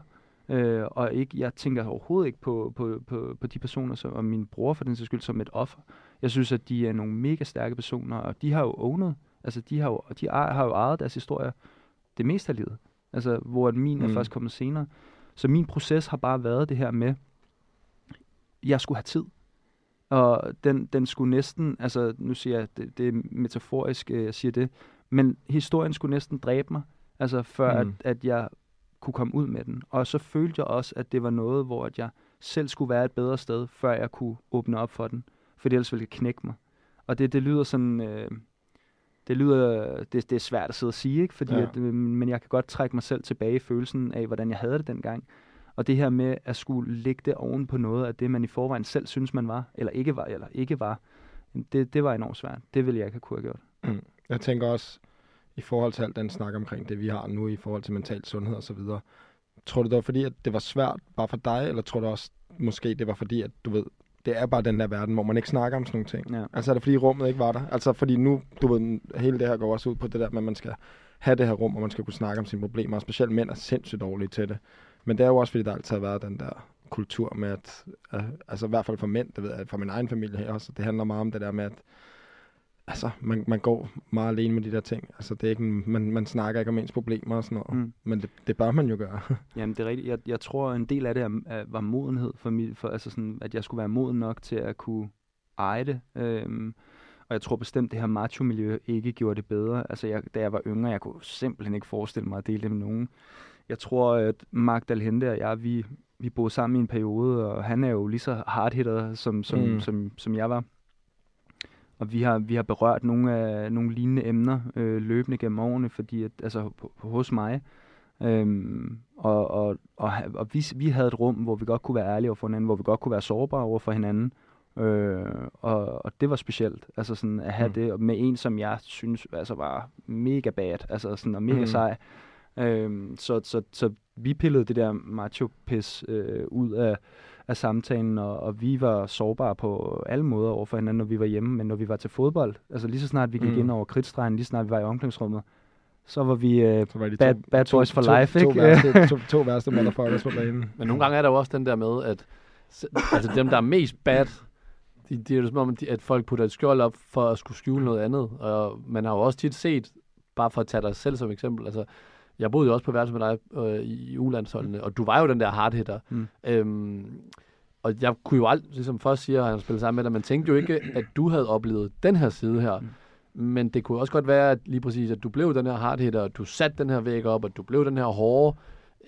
Øh, og ikke, jeg tænker overhovedet ikke på, på, på, på de personer, som, og min bror for den sags skyld, som et offer. Jeg synes, at de er nogle mega stærke personer, og de har jo ownet, altså de har jo, de er, har jo ejet deres historie det meste af livet. Altså, hvor min mm. er først kommet senere. Så min proces har bare været det her med, jeg skulle have tid. Og den, den skulle næsten, altså nu siger jeg, det, det er metaforisk, jeg siger det, men historien skulle næsten dræbe mig, altså før mm. at, at jeg kunne komme ud med den. Og så følte jeg også, at det var noget, hvor at jeg selv skulle være et bedre sted, før jeg kunne åbne op for den. For ellers ville det knække mig. Og det, det lyder sådan... Øh, det lyder, det, det er svært at sidde og sige, ikke? Fordi ja. at, øh, men jeg kan godt trække mig selv tilbage i følelsen af, hvordan jeg havde det dengang. Og det her med at skulle lægge det oven på noget af det, man i forvejen selv synes, man var, eller ikke var, eller ikke var, det, det var enormt svært. Det ville jeg ikke have kunne have gjort. Mm. Jeg tænker også, i forhold til alt den snak omkring det, vi har nu i forhold til mental sundhed og så videre, tror du det var fordi, at det var svært bare for dig, eller tror du også, måske det var fordi, at du ved, det er bare den der verden, hvor man ikke snakker om sådan nogle ting. Ja. Altså er det fordi rummet ikke var der? Altså fordi nu, du ved, hele det her går også ud på det der med, at man skal have det her rum, og man skal kunne snakke om sine problemer, og specielt mænd er sindssygt dårlige til det. Men det er jo også fordi, der altid har været den der kultur med, at, uh, altså i hvert fald for mænd, det ved jeg, for min egen familie her også, det handler meget om det der med, at altså, man, man går meget alene med de der ting. Altså, det er ikke, man, man snakker ikke om ens problemer og sådan noget. Mm. Men det, det bør man jo gøre. Jamen, det er rigtigt. Jeg, jeg tror, en del af det er, er, var modenhed for mig. For, altså sådan, at jeg skulle være moden nok til at kunne eje det. Øhm, og jeg tror bestemt, det her macho-miljø ikke gjorde det bedre. Altså, jeg, da jeg var yngre, jeg kunne simpelthen ikke forestille mig at dele det med nogen. Jeg tror, at Mark Dalhente og jeg, vi, vi boede sammen i en periode, og han er jo lige så hardhitter, som, som, mm. som, som jeg var. Og vi har, vi har berørt nogle, af, nogle lignende emner øh, løbende gennem årene, fordi at, altså, på, på, hos mig. Øhm, og og, og, og vi, vi havde et rum, hvor vi godt kunne være ærlige over for hinanden, hvor vi godt kunne være sårbare over for hinanden. Øh, og, og det var specielt, altså sådan at have mm. det med en, som jeg synes altså var mega bad, altså sådan og mega mm. sej. Øhm, så, så, så vi pillede det der macho-pis øh, ud af, af samtalen, og, og vi var sårbare på alle måder over for hinanden, når vi var hjemme, men når vi var til fodbold, altså lige så snart vi gik mm. ind over kridtstregen, lige så snart vi var i omklædningsrummet, så var vi, uh, så var de bad, to, bad boys for to, life, to, ikke? To værste, to, to værste motherfuckers på banen. Men nogle gange er der jo også den der med, at altså dem, der er mest bad, de, de er jo som om, at folk putter et skjold op for at skulle skjule noget andet. Og man har jo også tit set, bare for at tage dig selv som eksempel, altså jeg boede jo også på værelse med dig øh, i ulandsholdene, og du var jo den der hardhitter. Mm. Øhm, og jeg kunne jo aldrig, ligesom først siger, at han spillede sammen med dig, man tænkte jo ikke, at du havde oplevet den her side her. Mm. Men det kunne også godt være, at lige præcis, at du blev den her hardhitter, og du satte den her væg op, og du blev den her hårde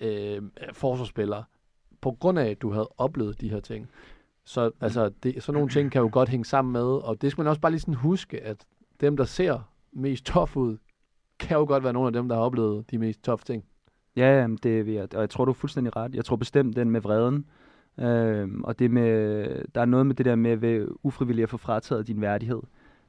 øh, forsvarsspiller, på grund af, at du havde oplevet de her ting. Så altså, det, sådan nogle ting kan jo godt hænge sammen med, og det skal man også bare lige sådan huske, at dem, der ser mest tof ud, kan jo godt være nogle af dem, der har oplevet de mest tof ting. Ja, jamen, det vil jeg, og jeg tror, du er fuldstændig ret. Jeg tror bestemt, den med vreden, øh, og det med, der er noget med det der med ved ufrivilligt at få frataget din værdighed,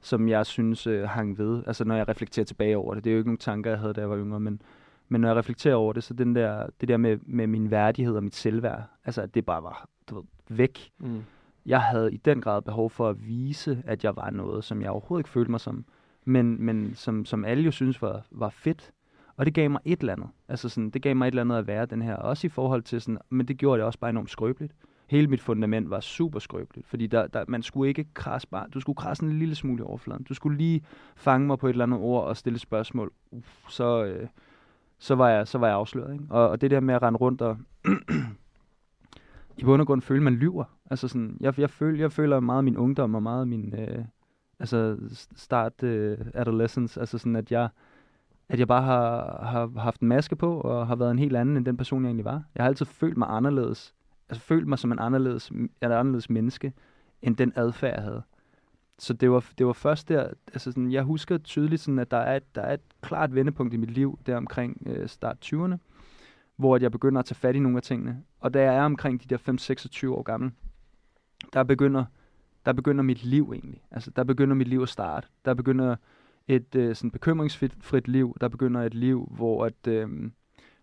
som jeg synes øh, hang ved. Altså når jeg reflekterer tilbage over det. Det er jo ikke nogen tanker, jeg havde, da jeg var yngre, men, men når jeg reflekterer over det, så den der, det der med, med min værdighed og mit selvværd, altså at det bare var du ved, væk. Mm. Jeg havde i den grad behov for at vise, at jeg var noget, som jeg overhovedet ikke følte mig som men, men som, som alle jo synes var, var fedt. Og det gav mig et eller andet. Altså sådan, det gav mig et eller andet at være den her. Også i forhold til sådan, men det gjorde det også bare enormt skrøbeligt. Hele mit fundament var super skrøbeligt, fordi der, der, man skulle ikke krasse bare, du skulle krasse en lille smule i overfladen. Du skulle lige fange mig på et eller andet ord og stille spørgsmål. Uf, så, øh, så, var jeg, så var jeg afsløret. Ikke? Og, og det der med at rende rundt og i bund og grund føle, man lyver. Altså sådan, jeg, jeg, føler, jeg føler meget min ungdom og meget min, øh, altså start uh, adolescence, altså sådan, at jeg, at jeg bare har, har haft en maske på, og har været en helt anden end den person, jeg egentlig var. Jeg har altid følt mig anderledes, altså følt mig som en anderledes, en anderledes menneske, end den adfærd, jeg havde. Så det var, det var først der, altså sådan, jeg husker tydeligt, sådan, at der er, et, der er et klart vendepunkt i mit liv, der omkring øh, start 20'erne, hvor jeg begynder at tage fat i nogle af tingene. Og da jeg er omkring de der 5-26 år gammel, der begynder der begynder mit liv egentlig. Altså, der begynder mit liv at starte. Der begynder et øh, sådan bekymringsfrit liv. Der begynder et liv, hvor, at, øh,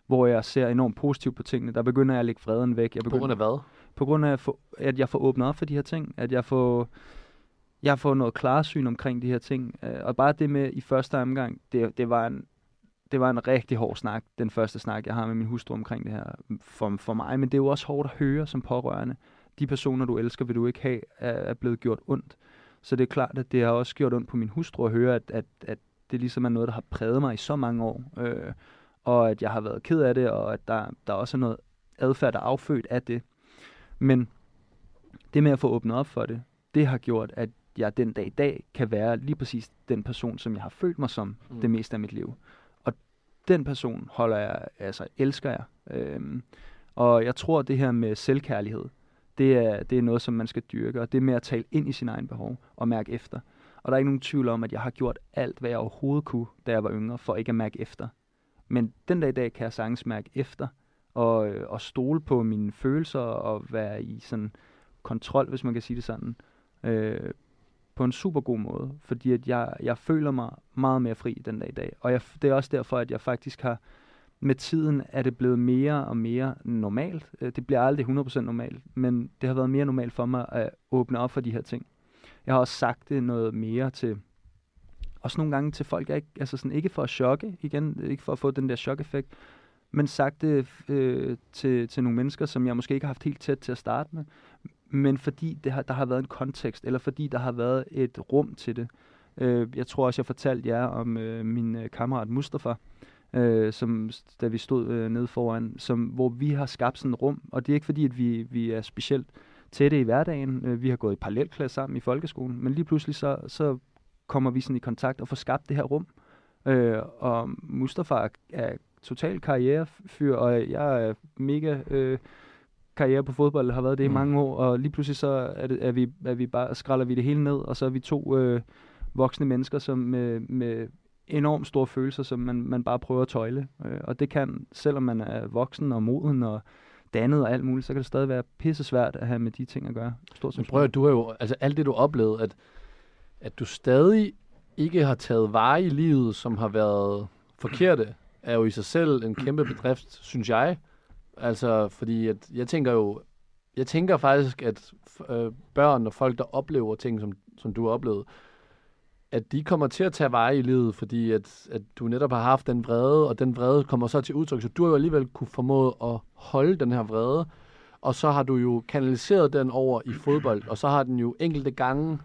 hvor jeg ser enormt positivt på tingene. Der begynder jeg at lægge freden væk. Jeg På begynder, grund af hvad? på grund af, at jeg får åbnet op for de her ting. At jeg får, jeg får noget klarsyn omkring de her ting. Øh, og bare det med i første omgang, det, det var en det var en rigtig hård snak, den første snak, jeg har med min hustru omkring det her for, for mig. Men det er jo også hårdt at høre som pårørende. De personer, du elsker, vil du ikke have, er, er blevet gjort ondt. Så det er klart, at det har også gjort ondt på min hustru at høre, at, at, at det ligesom er noget, der har præget mig i så mange år. Øh, og at jeg har været ked af det, og at der, der også er noget adfærd, der er affødt af det. Men det med at få åbnet op for det, det har gjort, at jeg den dag i dag kan være lige præcis den person, som jeg har følt mig som mm. det meste af mit liv. Og den person holder jeg, altså elsker jeg. Øhm, og jeg tror, det her med selvkærlighed, det er, det er noget, som man skal dyrke, og det er med at tale ind i sin egen behov og mærke efter. Og der er ikke nogen tvivl om, at jeg har gjort alt, hvad jeg overhovedet kunne, da jeg var yngre, for ikke at mærke efter. Men den dag i dag kan jeg sagtens mærke efter, og, øh, og stole på mine følelser, og være i sådan kontrol, hvis man kan sige det sådan, øh, på en super god måde. Fordi at jeg, jeg føler mig meget mere fri den dag i dag. Og jeg, det er også derfor, at jeg faktisk har, med tiden er det blevet mere og mere normalt. Øh, det bliver aldrig 100% normalt, men det har været mere normalt for mig at åbne op for de her ting. Jeg har også sagt det noget mere til, også nogle gange til folk, jeg ikke, altså sådan, ikke for at chokke, igen, ikke for at få den der chok-effekt, men sagt det øh, til, til nogle mennesker, som jeg måske ikke har haft helt tæt til at starte med, men fordi det har, der har været en kontekst, eller fordi der har været et rum til det. Øh, jeg tror også, jeg fortalte jer om øh, min øh, kammerat Mustafa, øh, som, da vi stod øh, nede foran, som, hvor vi har skabt sådan et rum, og det er ikke fordi, at vi, vi er specielt tætte i hverdagen. Øh, vi har gået i parallelklasse sammen i folkeskolen, men lige pludselig så, så kommer vi sådan i kontakt og får skabt det her rum. Øh, og Mustafa er- er total karrierefyr, og jeg er mega øh, karriere på fodbold, har været det i Mm. mange år, og lige pludselig så er, det, er, vi, er vi bare, skralder vi det hele ned, og så er vi to øh, voksne mennesker, som med, med enormt store følelser, som man, man bare prøver at tøjle. Øh, og det kan, selvom man er voksen og moden og dannet og alt muligt, så kan det stadig være pisse svært at have med de ting at gøre. Stort som Men prøv at du har jo, altså alt det du oplevede, at, at du stadig ikke har taget vare i livet, som har været forkerte, er jo i sig selv en kæmpe bedrift, synes jeg. Altså, fordi at, jeg tænker jo, jeg tænker faktisk, at øh, børn og folk, der oplever ting, som, som du har oplevet, at de kommer til at tage vare i livet, fordi at, at du netop har haft den vrede, og den vrede kommer så til udtryk, så du har jo alligevel kunne formået at holde den her vrede, og så har du jo kanaliseret den over i fodbold, og så har den jo enkelte gange,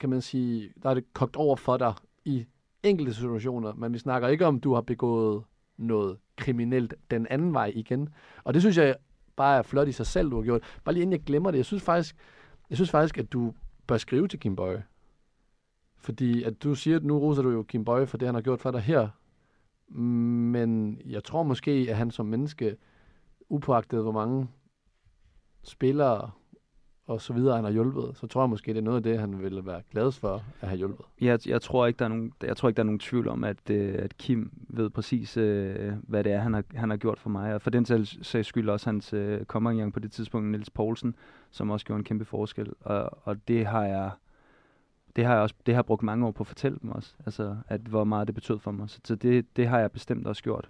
kan man sige, der er det kogt over for dig i enkelte situationer, men vi snakker ikke om, du har begået noget kriminelt den anden vej igen. Og det synes jeg bare er flot i sig selv, du har gjort. Bare lige inden jeg glemmer det, jeg synes faktisk, jeg synes faktisk at du bør skrive til Kim Bøje. Fordi at du siger, at nu roser du jo Kim Bøje for det, han har gjort for dig her. Men jeg tror måske, at han som menneske, upåagtet hvor mange spillere og så videre, han har hjulpet, så tror jeg måske, det er noget af det, han ville være gladest for at have hjulpet. Jeg, jeg, tror ikke, der er nogen, jeg tror ikke, der er nogen tvivl om, at, øh, at Kim ved præcis, øh, hvad det er, han har, han har gjort for mig. Og for den sags skyld også hans øh, kommergang på det tidspunkt, Niels Poulsen, som også gjorde en kæmpe forskel. Og, og det har jeg det har jeg også det har jeg brugt mange år på at fortælle dem også. Altså, at hvor meget det betød for mig. Så, så det, det har jeg bestemt også gjort.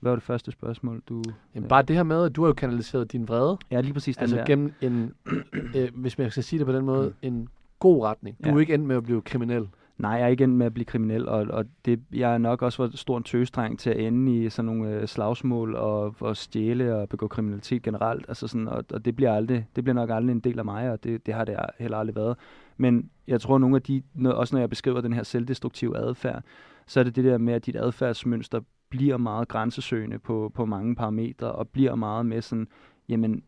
Hvad var det første spørgsmål, du... Jamen, bare det her med, at du har jo kanaliseret din vrede, Ja, lige præcis den altså der. gennem en, øh, hvis man skal sige det på den måde, en god retning. Du Ja. er ikke endt med at blive kriminel. Nej, jeg er ikke endt med at blive kriminel, og, og det, jeg er nok også for stor en tøstreng til at ende i sådan nogle øh, slagsmål og, og stjæle og begå kriminalitet generelt. Altså sådan, og, og det, bliver aldrig, det bliver nok aldrig en del af mig, og det, det har det heller aldrig været. Men jeg tror, nogle af de, også når jeg beskriver den her selvdestruktive adfærd, så er det det der med, at dit adfærdsmønster bliver meget grænsesøgende på, på mange parametre, og bliver meget med sådan, jamen,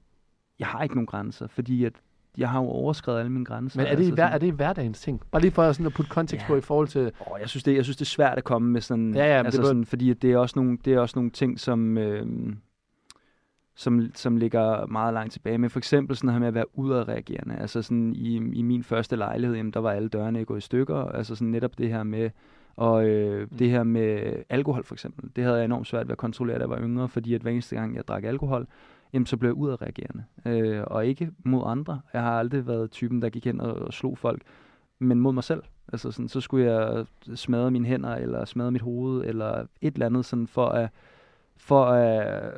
jeg har ikke nogen grænser, fordi at jeg har jo overskrevet alle mine grænser. Men er det, altså i hver, er det i hverdagens ting? Bare lige for sådan at putte kontekst Ja. på i forhold til... Åh, jeg synes det, jeg synes det er svært at komme med sådan, Ja, ja, altså det var- sådan fordi at det er også nogle det er også nogle ting som øh, som som ligger meget langt tilbage. Men for eksempel sådan her med at være udadreagerende. Altså sådan i, i min første lejlighed, jamen, der var alle dørene gået i stykker. Altså sådan netop det her med og øh, Mm. det her med alkohol for eksempel, det havde jeg enormt svært ved at kontrollere, da jeg var yngre, fordi at hver eneste gang jeg drak alkohol, jamen så blev jeg udadreagerende. Øh, og ikke mod andre. Jeg har aldrig været typen, der gik hen og, og slog folk, men mod mig selv. Altså sådan, så skulle jeg smadre mine hænder, eller smadre mit hoved, eller et eller andet sådan for at, for at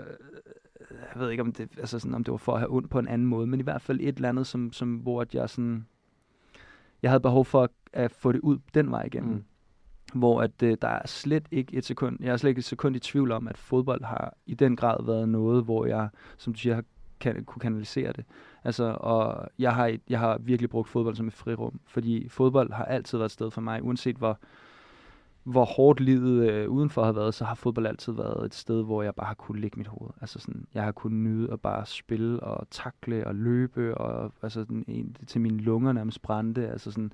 jeg ved ikke, om det, altså sådan, om det var for at have ondt på en anden måde, men i hvert fald et eller andet, som, som, hvor at jeg sådan, jeg havde behov for at, at få det ud den vej igennem. Mm. Hvor at, øh, der er slet ikke et sekund, jeg er slet ikke et sekund i tvivl om, at fodbold har i den grad været noget, hvor jeg, som du siger, har kan, kunne kanalisere det. Altså, og jeg har, jeg har virkelig brugt fodbold som et frirum, fordi fodbold har altid været et sted for mig, uanset hvor, hvor hårdt livet øh, udenfor har været, så har fodbold altid været et sted, hvor jeg bare har kunnet lægge mit hoved. Altså sådan, jeg har kunnet nyde at bare spille og takle og løbe, og altså sådan, en, til mine lunger nærmest brændte. Altså sådan,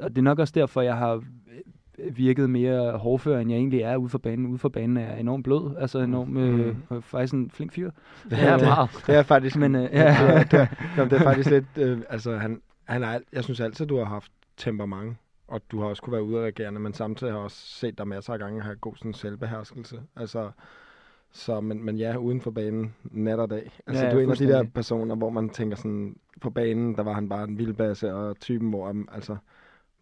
og det er nok også derfor, jeg har øh, virket mere hårdfør, end jeg egentlig er ude for banen. Ude for banen er jeg enormt blød, altså enormt, øh, mm. faktisk en flink fyr. Det er, Øh, meget. Det er faktisk, Men, øh, ja. det, er, det, er, det er faktisk lidt, øh, altså han, han er, jeg synes altid, du har haft temperament, og du har også kunne være udadreagerende, men samtidig har jeg også set dig masser af gange have god sådan selvbeherskelse. Altså, så, men, men ja, uden for banen, nat og dag. Altså, Ja, du er en af de der personer, hvor man tænker sådan, på banen, der var han bare en vildbasse, og typen, hvor altså,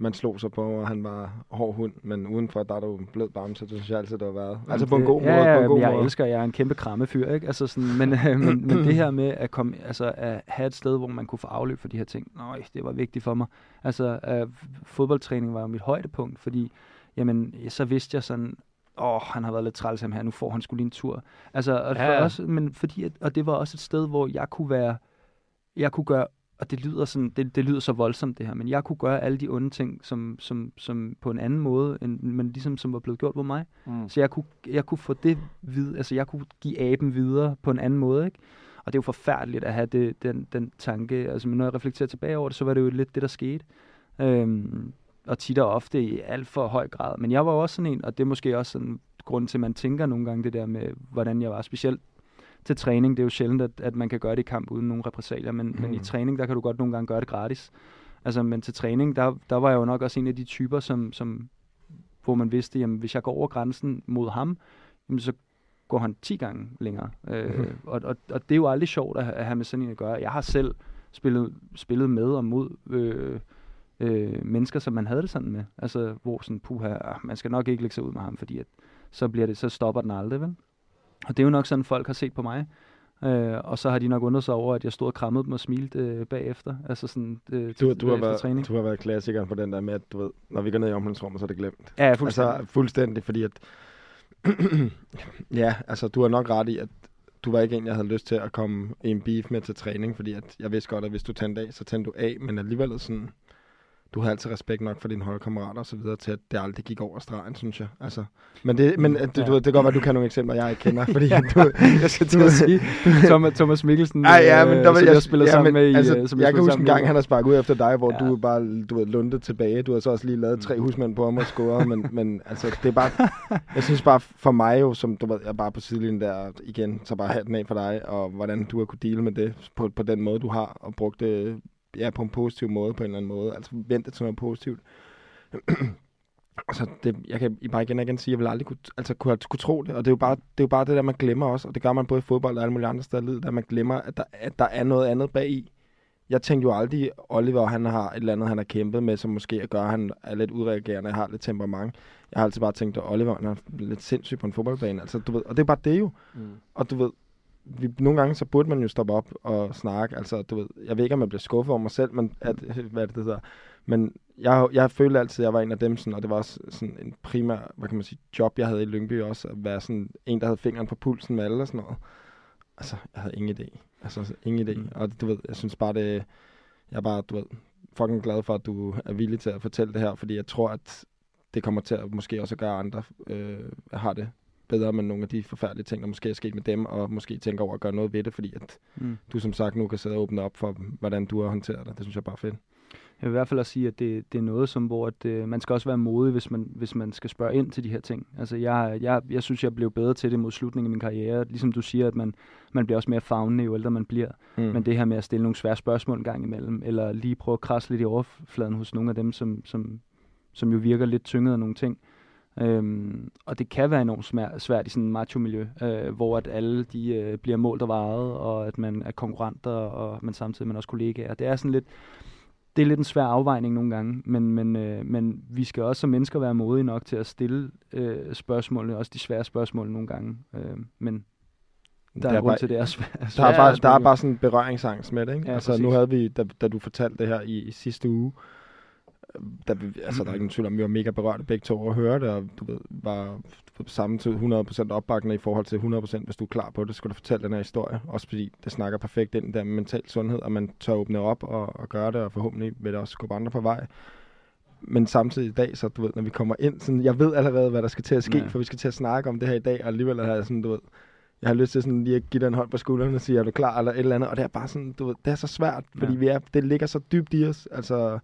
man slog sig på, og han var hård hund, men udenfor, der er du blød bamse, det synes jeg altid, du har været. Altså på en god måde, ja, på en god jeg måde. elsker, jeg er en kæmpe krammefyr, ikke? Altså sådan, men, øh, men, men det her med at, komme, altså, at have et sted, hvor man kunne få afløb for de her ting, nøj, det var vigtigt for mig. Altså, øh, fodboldtræning var jo mit højdepunkt, fordi, jamen, så vidste jeg sådan, åh, oh, han har været lidt træls ham her, nu får han skulle lige en tur. Altså, og, Ja, for også, men fordi, at, og det var også et sted, hvor jeg kunne være, jeg kunne gøre, og det lyder, sådan, det, det lyder så voldsomt det her, men jeg kunne gøre alle de onde ting, som, som, som på en anden måde, end, men ligesom som var blevet gjort på mig. Mm. Så jeg kunne, jeg kunne få det videre, altså jeg kunne give aben videre på en anden måde, ikke? Og det er jo forfærdeligt at have det, den, den tanke. Altså, men når jeg reflekterer tilbage over det, så var det jo lidt det, der skete. Øhm, og tit og ofte i alt for høj grad. Men jeg var jo også sådan en, og det er måske også sådan grund til, at man tænker nogle gange det der med, hvordan jeg var. Specielt til træning. Det er jo sjældent, at, at man kan gøre det i kamp uden nogen repressalier, men, mm. men i træning, der kan du godt nogle gange gøre det gratis. Altså, men til træning, der, der var jeg jo nok også en af de typer, som, som hvor man vidste, jamen hvis jeg går over grænsen mod ham, jamen, så går han 10 gange længere. Øh, Mhm. og, og, og det er jo aldrig sjovt at, at have med sådan en at gøre. Jeg har selv spillet, spillet med og mod øh, øh, mennesker, som man havde det sådan med. Altså, hvor sådan, puha, man skal nok ikke lægge sig ud med ham, fordi at, så, bliver det, så stopper den aldrig, vel? Og det er jo nok sådan, folk har set på mig. Øh, og så har de nok undret sig over, at jeg stod og krammede dem og smilte øh, bagefter. Altså sådan, øh, Du, du, har været, træning. du har været klassiker på den der med, at du ved, når vi går ned i omklædningsrummet, så er det glemt. Ja, fuldstændig. Altså fuldstændig, fordi at... ja, altså du har nok ret i, at du var ikke en, jeg havde lyst til at komme i en beef med til træning, fordi at jeg vidste godt, at hvis du tændte af, så tændte du af, men alligevel sådan... Du har altid respekt nok for dine holdkammerater og så videre til, at det aldrig gik over stregen, synes jeg. Altså, men det, men, det, du, ved, det kan godt være, at du kan nogle eksempler, jeg ikke kender, fordi at du, jeg skal til at sige, Thomas, Thomas Mikkelsen, Ej, ja, men der var, som jeg, jeg spiller ja, sammen men, med i... altså, øh, som jeg, jeg kan huske en gang, han har sparket ud efter dig, hvor Ja. ja. du bare, du ved, lundet tilbage. Du har så også lige lavet tre husmænd på ham og scoret, men, men altså, det er bare, jeg synes bare for mig jo, som du ved, jeg er bare på sidelinjen der igen, så bare hatten af for dig, og hvordan du har kunne dele med det på, på den måde, du har, og brugt det ja, på en positiv måde, på en eller anden måde. Altså vent det til noget positivt. Altså, det, jeg kan bare igen og igen sige, at jeg vil aldrig kunne, altså, kunne, kunne tro det, og det er, jo bare, det er jo bare det der, man glemmer også, og det gør man både i fodbold og alle mulige andre steder i livet, der man glemmer, at der, at der er noget andet bag i. Jeg tænkte jo aldrig, Oliver, han har et eller andet, han har kæmpet med, som måske gør, at han er lidt udreagerende, har lidt temperament. Jeg har altid bare tænkt, at Oliver han er lidt sindssyg på en fodboldbane, altså, du ved, og det er bare det jo. Mm. Og du ved, vi, nogle gange så burde man jo stoppe op og snakke. Altså, du ved, jeg ved ikke, om jeg bliver skuffet over mig selv, men at, hvad er det, hedder. Men jeg, jeg følte altid, at jeg var en af dem, sådan, og det var også sådan en primær, hvad kan man sige, job, jeg havde i Lyngby også, at være sådan en, der havde fingeren på pulsen med alle og sådan noget. Altså, jeg havde ingen idé. Altså, ingen idé. Mm. Og du ved, jeg synes bare, det, jeg er bare, du ved, fucking glad for, at du er villig til at fortælle det her, fordi jeg tror, at det kommer til at måske også gøre andre øh, har det bedre med nogle af de forfærdelige ting, der måske er sket med dem, og måske tænker over at gøre noget ved det, fordi at Mm. du som sagt nu kan sidde og åbne op for, hvordan du har håndteret det. Det synes jeg bare er fedt. Jeg vil i hvert fald også sige, at det, det er noget, som, hvor at, øh, man skal også være modig, hvis man, hvis man skal spørge ind til de her ting. Altså, jeg, jeg, jeg synes, jeg blev bedre til det mod slutningen af min karriere. Ligesom du siger, at man, man bliver også mere fagnende, jo ældre man bliver. Mm. Men det her med at stille nogle svære spørgsmål en gang imellem, eller lige prøve at krasse lidt i overfladen hos nogle af dem, som, som, som jo virker lidt tynget af nogle ting, Øhm, og det kan være enormt smær- svært i sådan et macho-miljø, øh, hvor at alle de øh, bliver målt og vejet, og at man er konkurrenter, og man samtidig man også kollegaer. Det er sådan lidt, det er lidt en svær afvejning nogle gange, men, men, øh, men vi skal også som mennesker være modige nok til at stille øh, spørgsmålene, også de svære spørgsmål nogle gange. Øh, men der er, er grund til, det er svært. der, er bare, der er bare sådan en berøringsangst med det, ikke? Ja, altså, præcis. nu havde vi, da, da du fortalte det her i, i sidste uge, øh, der, altså, der er ikke nogen tvivl om, vi var mega berørte begge to at høre det, og du ved, var ved, samme tid 100% opbakkende i forhold til 100%, hvis du er klar på det, skal du fortælle den her historie. Også fordi det snakker perfekt ind der med mental sundhed, og man tør åbne op og, og gøre det, og forhåbentlig vil det også skubbe andre på vej. Men samtidig i dag, så du ved, når vi kommer ind, sådan, jeg ved allerede, hvad der skal til at ske, Ja. for vi skal til at snakke om det her i dag, og alligevel har jeg sådan, du ved, jeg har lyst til sådan lige at give dig en hånd på skulderen og sige, er du klar, eller et eller andet, og det er bare sådan, du ved, det er så svært, fordi Ja. vi er, det ligger så dybt i os, altså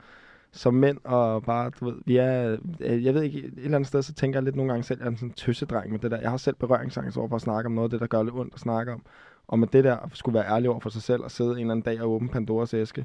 som mænd, og bare, du ved, vi er, øh, jeg ved ikke, et eller andet sted, så tænker jeg lidt nogle gange selv, at jeg er sådan en tøsedreng med det der. Jeg har selv berøringsangst over for at snakke om noget af det, der gør lidt ondt at snakke om. Og med det der, at skulle være ærlig over for sig selv, og sidde en eller anden dag og åbne Pandoras æske,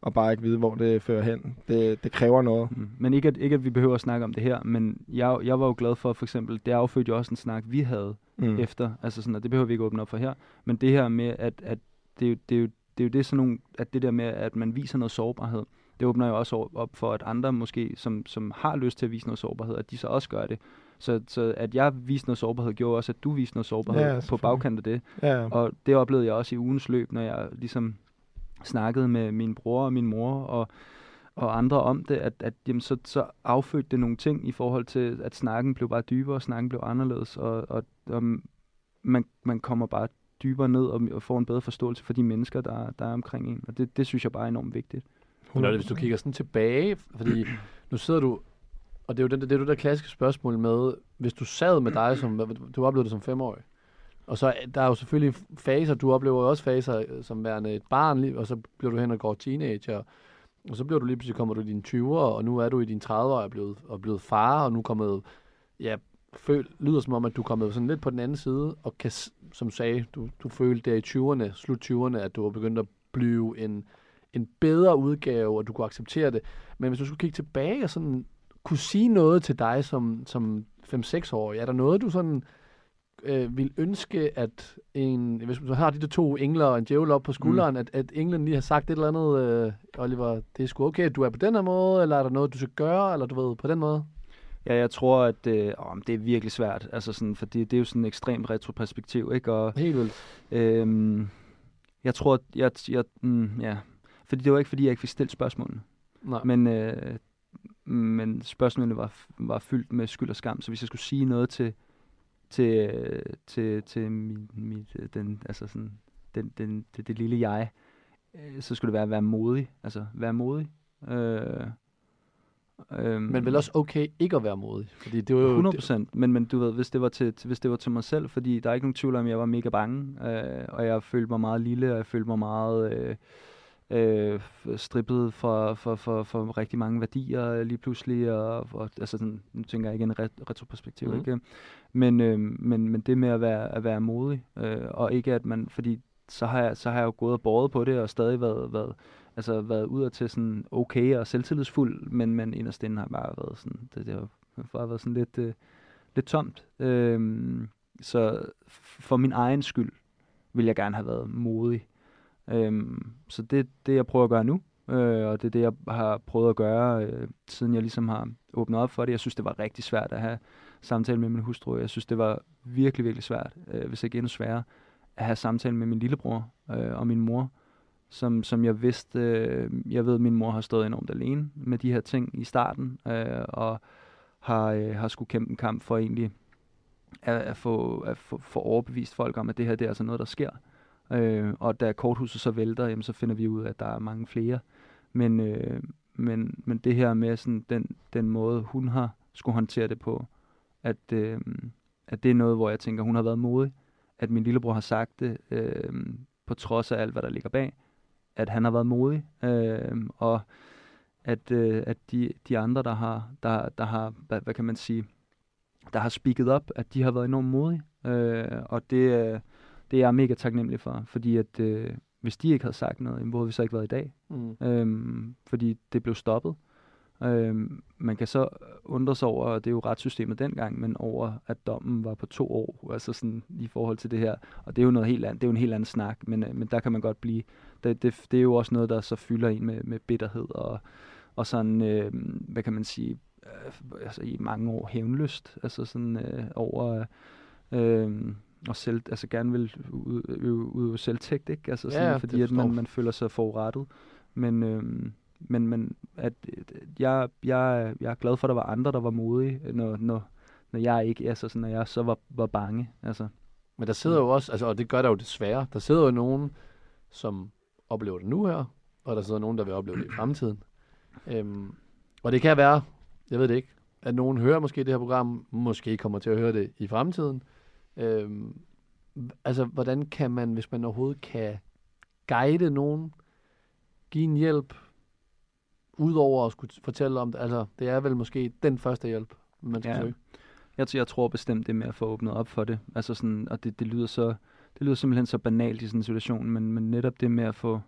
og bare ikke vide, hvor det fører hen. Det, det kræver noget. Mm. Men ikke at, ikke at vi behøver at snakke om det her, men jeg, jeg var jo glad for, for eksempel, det affødte jo også en snak, vi havde Mm. mm. efter, altså sådan, og det behøver vi ikke åbne op for her, men det her med, at, at det, er jo, det, er jo, det er jo det sådan nogle, at det der med, at man viser noget sårbarhed, det åbner jo også op- for, at andre måske, som, som har lyst til at vise noget sårbarhed, at de så også gør det. Så, så at jeg viste noget sårbarhed, gjorde også, at du viste noget sårbarhed Ja, på bagkant af det. Ja, Og det oplevede jeg også i ugens løb, når jeg ligesom snakkede med min bror og min mor og, og andre om det, at, at jamen, så, så affødte det nogle ting i forhold til, at snakken blev bare dybere, snakken blev anderledes, og, og, og man, man kommer bare dybere ned og, og får en bedre forståelse for de mennesker, der, der er omkring en. Og det, det synes jeg bare er enormt vigtigt. Er det, hvis du kigger sådan tilbage, fordi nu sidder du, og det er jo den, det er jo det der klassiske spørgsmål med, hvis du sad med dig, som du oplevede det som femårig, og så er- der er jo selvfølgelig faser, du oplever jo også faser øh, som værende et barn, og så bliver du hen og går teenager, og så bliver du lige pludselig kommer du i dine 20'er, og nu er du i dine 30'er og er blevet, og er blevet far, og nu er kommet, ja, føl, lyder som om, at du er kommet sådan lidt på den anden side, og kan, som sagde, du, du følte der i 20'erne, slut 20'erne, at du var begyndt at blive en, en bedre udgave, og du kunne acceptere det. Men hvis du skulle kigge tilbage og sådan kunne sige noget til dig som, som 5-6-årig, er der noget, du sådan øh, vil ønske, at en, hvis du har de der to engler og en djævel op på skulderen, mm. at, at englen lige har sagt et eller andet, øh, Oliver, det er sgu okay, at du er på den her måde, eller er der noget, du skal gøre, eller du ved, på den måde? Ja, jeg tror, at øh, åh, det er virkelig svært, altså sådan, for det, det er jo sådan et ekstremt retroperspektiv, ikke? Og, Helt vildt. Øhm, jeg tror, at jeg, jeg mm, ja, fordi det var ikke, fordi jeg ikke fik stillet spørgsmålene. Nej. Men, øh, men spørgsmålene var, var fyldt med skyld og skam, så hvis jeg skulle sige noget til, til, til, til min, mit, øh, den, altså sådan, den, den, det, det lille jeg, øh, så skulle det være at være modig. Altså, være modig. Øh, øh, Men vel også okay ikke at være modig, fordi det var jo... 100 procent, men, men du ved, hvis det, var til, til, hvis det var til mig selv, fordi der er ikke nogen tvivl om, at jeg var mega bange, øh, og jeg følte mig meget lille, og jeg følte mig meget øh, øh, strippet for, for, for, for rigtig mange værdier lige pludselig, og, og altså sådan, nu tænker jeg ikke en ret, retroperspektiv, mm. ikke? Men, øh, men, men det med at være, at være modig, øh, og ikke at man, fordi så har, jeg, så har jeg jo gået og båret på det, og stadig været, været, altså været ud og til sådan okay og selvtillidsfuld, men, men inderst inde har bare været sådan, det, det har bare været sådan lidt, øh, lidt tomt. Øhm, så for min egen skyld vil jeg gerne have været modig. Øhm, så det er det, jeg prøver at gøre nu, øh, og det er det, jeg har prøvet at gøre, øh, siden jeg ligesom har åbnet op for det. Jeg synes, det var rigtig svært at have samtale med min hustru. Jeg synes, det var virkelig, virkelig svært, øh, hvis ikke endnu sværere, at have samtale med min lillebror øh, og min mor, som, som jeg vidste, øh, jeg ved, at min mor har stået enormt alene med de her ting i starten, øh, og har, øh, har skulle kæmpe en kamp for egentlig at, at, få, at få, få overbevist folk om, at det her det er altså noget, der sker. Øh, og da korthuset så vælter, jamen, så finder vi ud af, at der er mange flere. Men, øh, men, men det her med sådan, den, den måde, hun har skulle håndtere det på, at, øh, at det er noget, hvor jeg tænker, hun har været modig. At min lillebror har sagt det, øh, på trods af alt, hvad der ligger bag. At han har været modig. Øh, og at, øh, at de, de andre, der har, der, der har hvad, hvad kan man sige, der har speaket op, at de har været enormt modige. Øh, og det, øh, det er jeg mega taknemmelig for, fordi at øh, hvis de ikke havde sagt noget, jamen, hvor havde vi så ikke været i dag? Mm. Øhm, fordi det blev stoppet. Øhm, man kan så undre sig over, og det er jo retssystemet dengang, men over, at dommen var på to år, altså sådan i forhold til det her. Og det er jo noget helt andet, det er jo en helt anden snak, men, øh, men der kan man godt blive, det, det, det er jo også noget, der så fylder en med, med bitterhed og, og sådan, øh, hvad kan man sige, øh, altså i mange år hævnlyst, altså sådan øh, over, øh, og selv, altså gerne vil udøve selvtægt, ikke? Altså sådan, Ja, ja, fordi at man, man føler sig forurettet. Men, øhm, men, men at, at jeg, jeg, jeg er glad for, at der var andre, der var modige, når, når, når jeg ikke, altså sådan, når jeg så var, var bange. Altså, Men der sidder jo også, altså, og det gør der jo desværre, der sidder jo nogen, som oplever det nu her, og der sidder nogen, der vil opleve det i fremtiden. Øhm, og det kan være, jeg ved det ikke, at nogen hører måske det her program, måske kommer til at høre det i fremtiden. Øhm, altså, hvordan kan man, hvis man overhovedet kan guide nogen, give en hjælp, udover at skulle fortælle om det, altså, det er vel måske den første hjælp, man skal Ja. søge. jeg, jeg tror bestemt, det med at få åbnet op for det. Altså sådan, og det, det lyder så, det lyder simpelthen så banalt i sådan en situation, men, men netop det med at få,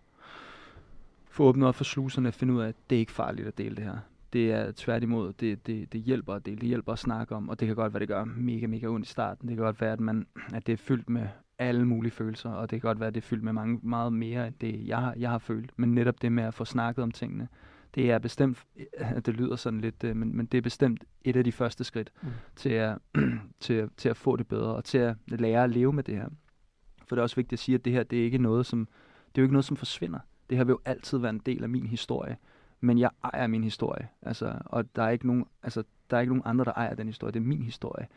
få åbnet op for sluserne og finde ud af, at det er ikke farligt at dele det her. Det er tværtimod, det, det, det hjælper at dele, det hjælper at snakke om, og det kan godt være, det gør mega, mega ondt i starten. Det kan godt være, at, man, at det er fyldt med alle mulige følelser, og det kan godt være, at det er fyldt med mange, meget mere end det, jeg har, jeg har følt. Men netop det med at få snakket om tingene, det er bestemt, det lyder sådan lidt, øh, men, men det er bestemt et af de første skridt Mm. til, at, til, til at få det bedre, og til at lære at leve med det her. For det er også vigtigt at sige, at det her, det er ikke noget, som, det er jo ikke noget, som forsvinder. Det her vil jo altid være en del af min historie. Men jeg ejer min historie. Altså, og der er, ikke nogen, altså, der er ikke nogen andre, der ejer den historie. Det er min historie.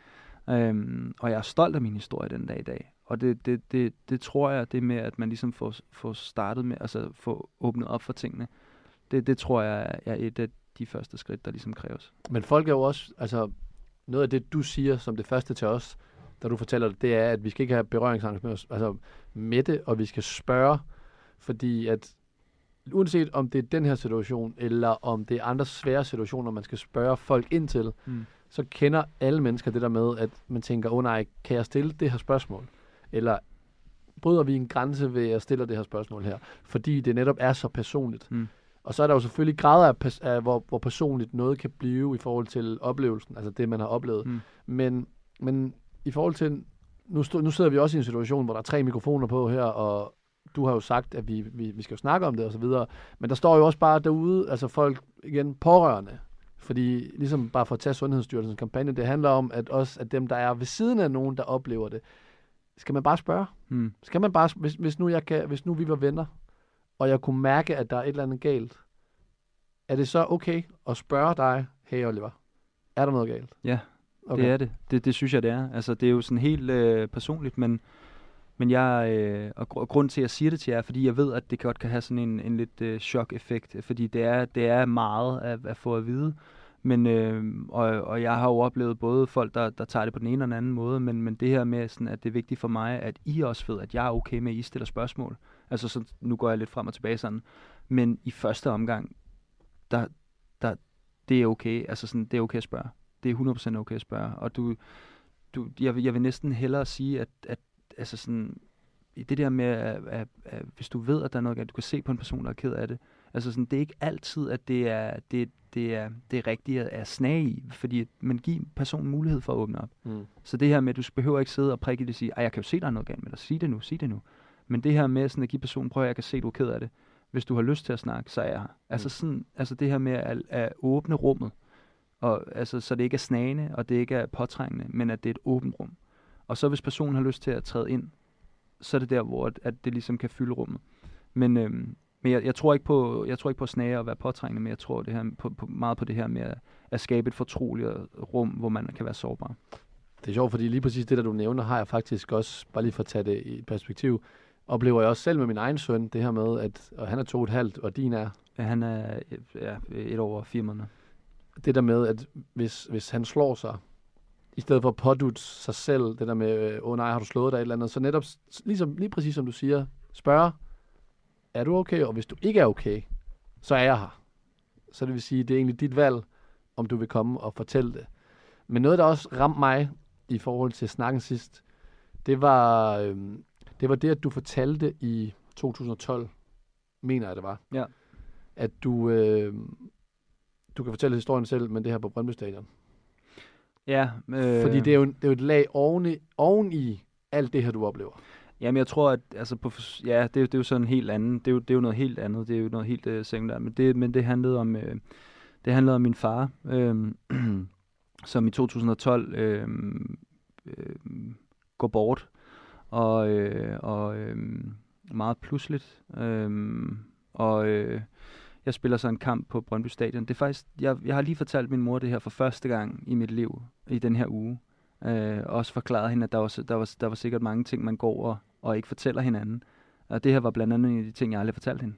Øhm, og jeg er stolt af min historie den dag i dag. Og det, det, det, det tror jeg, det med, at man ligesom får, får startet med, altså får åbnet op for tingene, det, det tror jeg er et af de første skridt, der ligesom kræves. Men folk er jo også, altså noget af det, du siger som det første til os, da du fortæller det, det er, at vi skal ikke have berøringsangst med, os, altså med det, og vi skal spørge, fordi at uanset om det er den her situation, eller om det er andre svære situationer, man skal spørge folk ind til, Mm. så kender alle mennesker det der med, at man tænker, åh oh, nej, kan jeg stille det her spørgsmål? Eller bryder vi en grænse ved at stille det her spørgsmål her? Fordi det netop er så personligt. Mm. Og så er der jo selvfølgelig grader af, af hvor, hvor personligt noget kan blive i forhold til oplevelsen, altså det, man har oplevet. Mm. Men, men i forhold til, nu, stod, nu sidder vi også i en situation, hvor der er tre mikrofoner på her, og du har jo sagt, at vi, vi, vi skal jo snakke om det og så videre. Men der står jo også bare derude, altså folk, igen, pårørende. Fordi ligesom bare for at tage Sundhedsstyrelsens kampagne, det handler om, at også at dem, der er ved siden af nogen, der oplever det, skal man bare spørge. Mm. Skal man bare, hvis, hvis, nu jeg kan, hvis nu vi var venner, og jeg kunne mærke, at der er et eller andet galt, er det så okay at spørge dig, hey Oliver, er der noget galt? Ja, Okay. Det er det. det. Det synes jeg, det er. Altså, det er jo sådan helt øh, personligt, men, men jeg, øh, og, gr- og til, at jeg siger det til jer, er, fordi jeg ved, at det godt kan have sådan en, en lidt øh, chok-effekt, fordi det er, det er meget at, at få at vide. Men, øh, og, og jeg har jo oplevet både folk, der, der tager det på den ene og den anden måde, men, men det her med, sådan, at det er vigtigt for mig, at I også ved, at jeg er okay med, at I stiller spørgsmål. Altså, så, nu går jeg lidt frem og tilbage sådan. Men i første omgang, der, der, det er okay. Altså, sådan, det er okay at spørge. Det er 100% okay at spørge. Og du, du, jeg, jeg vil næsten hellere sige, at, at altså sådan, i det der med, at, at, at, hvis du ved, at der er noget, at du kan se på en person, der er ked af det, altså sådan, det er ikke altid, at det er, det, det er, det er rigtigt at, at snage i, fordi man giver personen mulighed for at åbne op. Mm. Så det her med, at du behøver ikke sidde og prikke det og sige, jeg kan jo se, der er noget galt med dig, sig det nu, sig det nu. Men det her med sådan at give personen, prøv at jeg kan se, du er ked af det. Hvis du har lyst til at snakke, så er jeg her. Altså, sådan, altså det her med at, at åbne rummet, og, altså, så det ikke er snagende, og det ikke er påtrængende, men at det er et åbent rum. Og så hvis personen har lyst til at træde ind, så er det der, hvor at, at det ligesom kan fylde rummet. Men, øhm, men jeg, jeg, tror ikke på, jeg tror ikke på at snage og være påtrængende, men jeg tror det her, på, på, meget på det her med at, at skabe et fortroligt rum, hvor man kan være sårbar. Det er sjovt, fordi lige præcis det, der du nævner, har jeg faktisk også, bare lige for at tage det i perspektiv, oplever jeg også selv med min egen søn, det her med, at og han er to og et halvt, og din er, han er ja, et over fire måneder. det der med, at hvis, hvis han slår sig, i stedet for at pådute sig selv, det der med, øh, åh oh, nej, har du slået dig et eller andet, så netop, ligesom, lige præcis som du siger, spørge, er du okay? Og hvis du ikke er okay, så er jeg her. Så det vil sige, det er egentlig dit valg, om du vil komme og fortælle det. Men noget, der også ramte mig i forhold til snakken sidst, det var, øhm, det var det, at du fortalte i 2012, mener jeg det var, Ja. at du, øh, du kan fortælle historien selv, men det her på Brøndby Stadion. Ja, øh, Fordi det er, jo, det er jo et lag oven i, oven i alt det her, du oplever. Jamen, jeg tror, at altså på, ja, det, er jo- det er jo sådan helt andet. Det er jo, det er jo noget helt andet. Det er jo noget helt øh, sekundært. Men det, men det handlede om, øh, det handlede om min far, øh, som i 2012 øh, øh, går bort. Og, øh, og øh, meget pludseligt. Øh, og øh, jeg spiller så en kamp på Brøndby Stadion. Det er faktisk, jeg, jeg har lige fortalt min mor det her for første gang i mit liv i den her uge. Øh, også forklaret hende, at der var, der, var, der var sikkert mange ting, man går og, og ikke fortæller hinanden. Og det her var blandt andet en af de ting, jeg aldrig fortalte hende.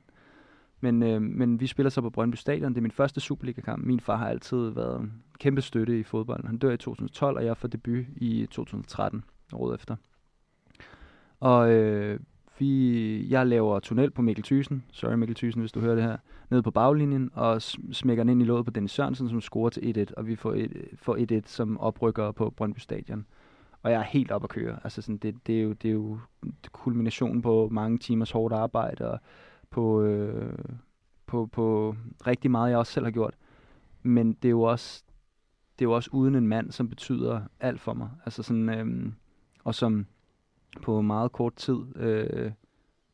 Men, øh, men vi spiller så på Brøndby Stadion. Det er min første Superliga-kamp. Min far har altid været en kæmpe støtte i fodbold. Han dør i 2012, og jeg får debut i 2013, året efter. Og øh, vi, jeg laver tunnel på Mikkel Thyssen. Sorry Mikkel Thyssen, hvis du hører det her. Nede på baglinjen, og smækker den ind i låget på Dennis Sørensen, som scorer til 1-1. Og vi får, et, får 1-1 som oprykker på Brøndby Stadion. Og jeg er helt op at køre. Altså sådan, det, det, er jo, det er jo kulminationen på mange timers hårdt arbejde, og på, øh, på, på rigtig meget, jeg også selv har gjort. Men det er jo også, det er jo også uden en mand, som betyder alt for mig. Altså sådan, øh, og som på meget kort tid øh,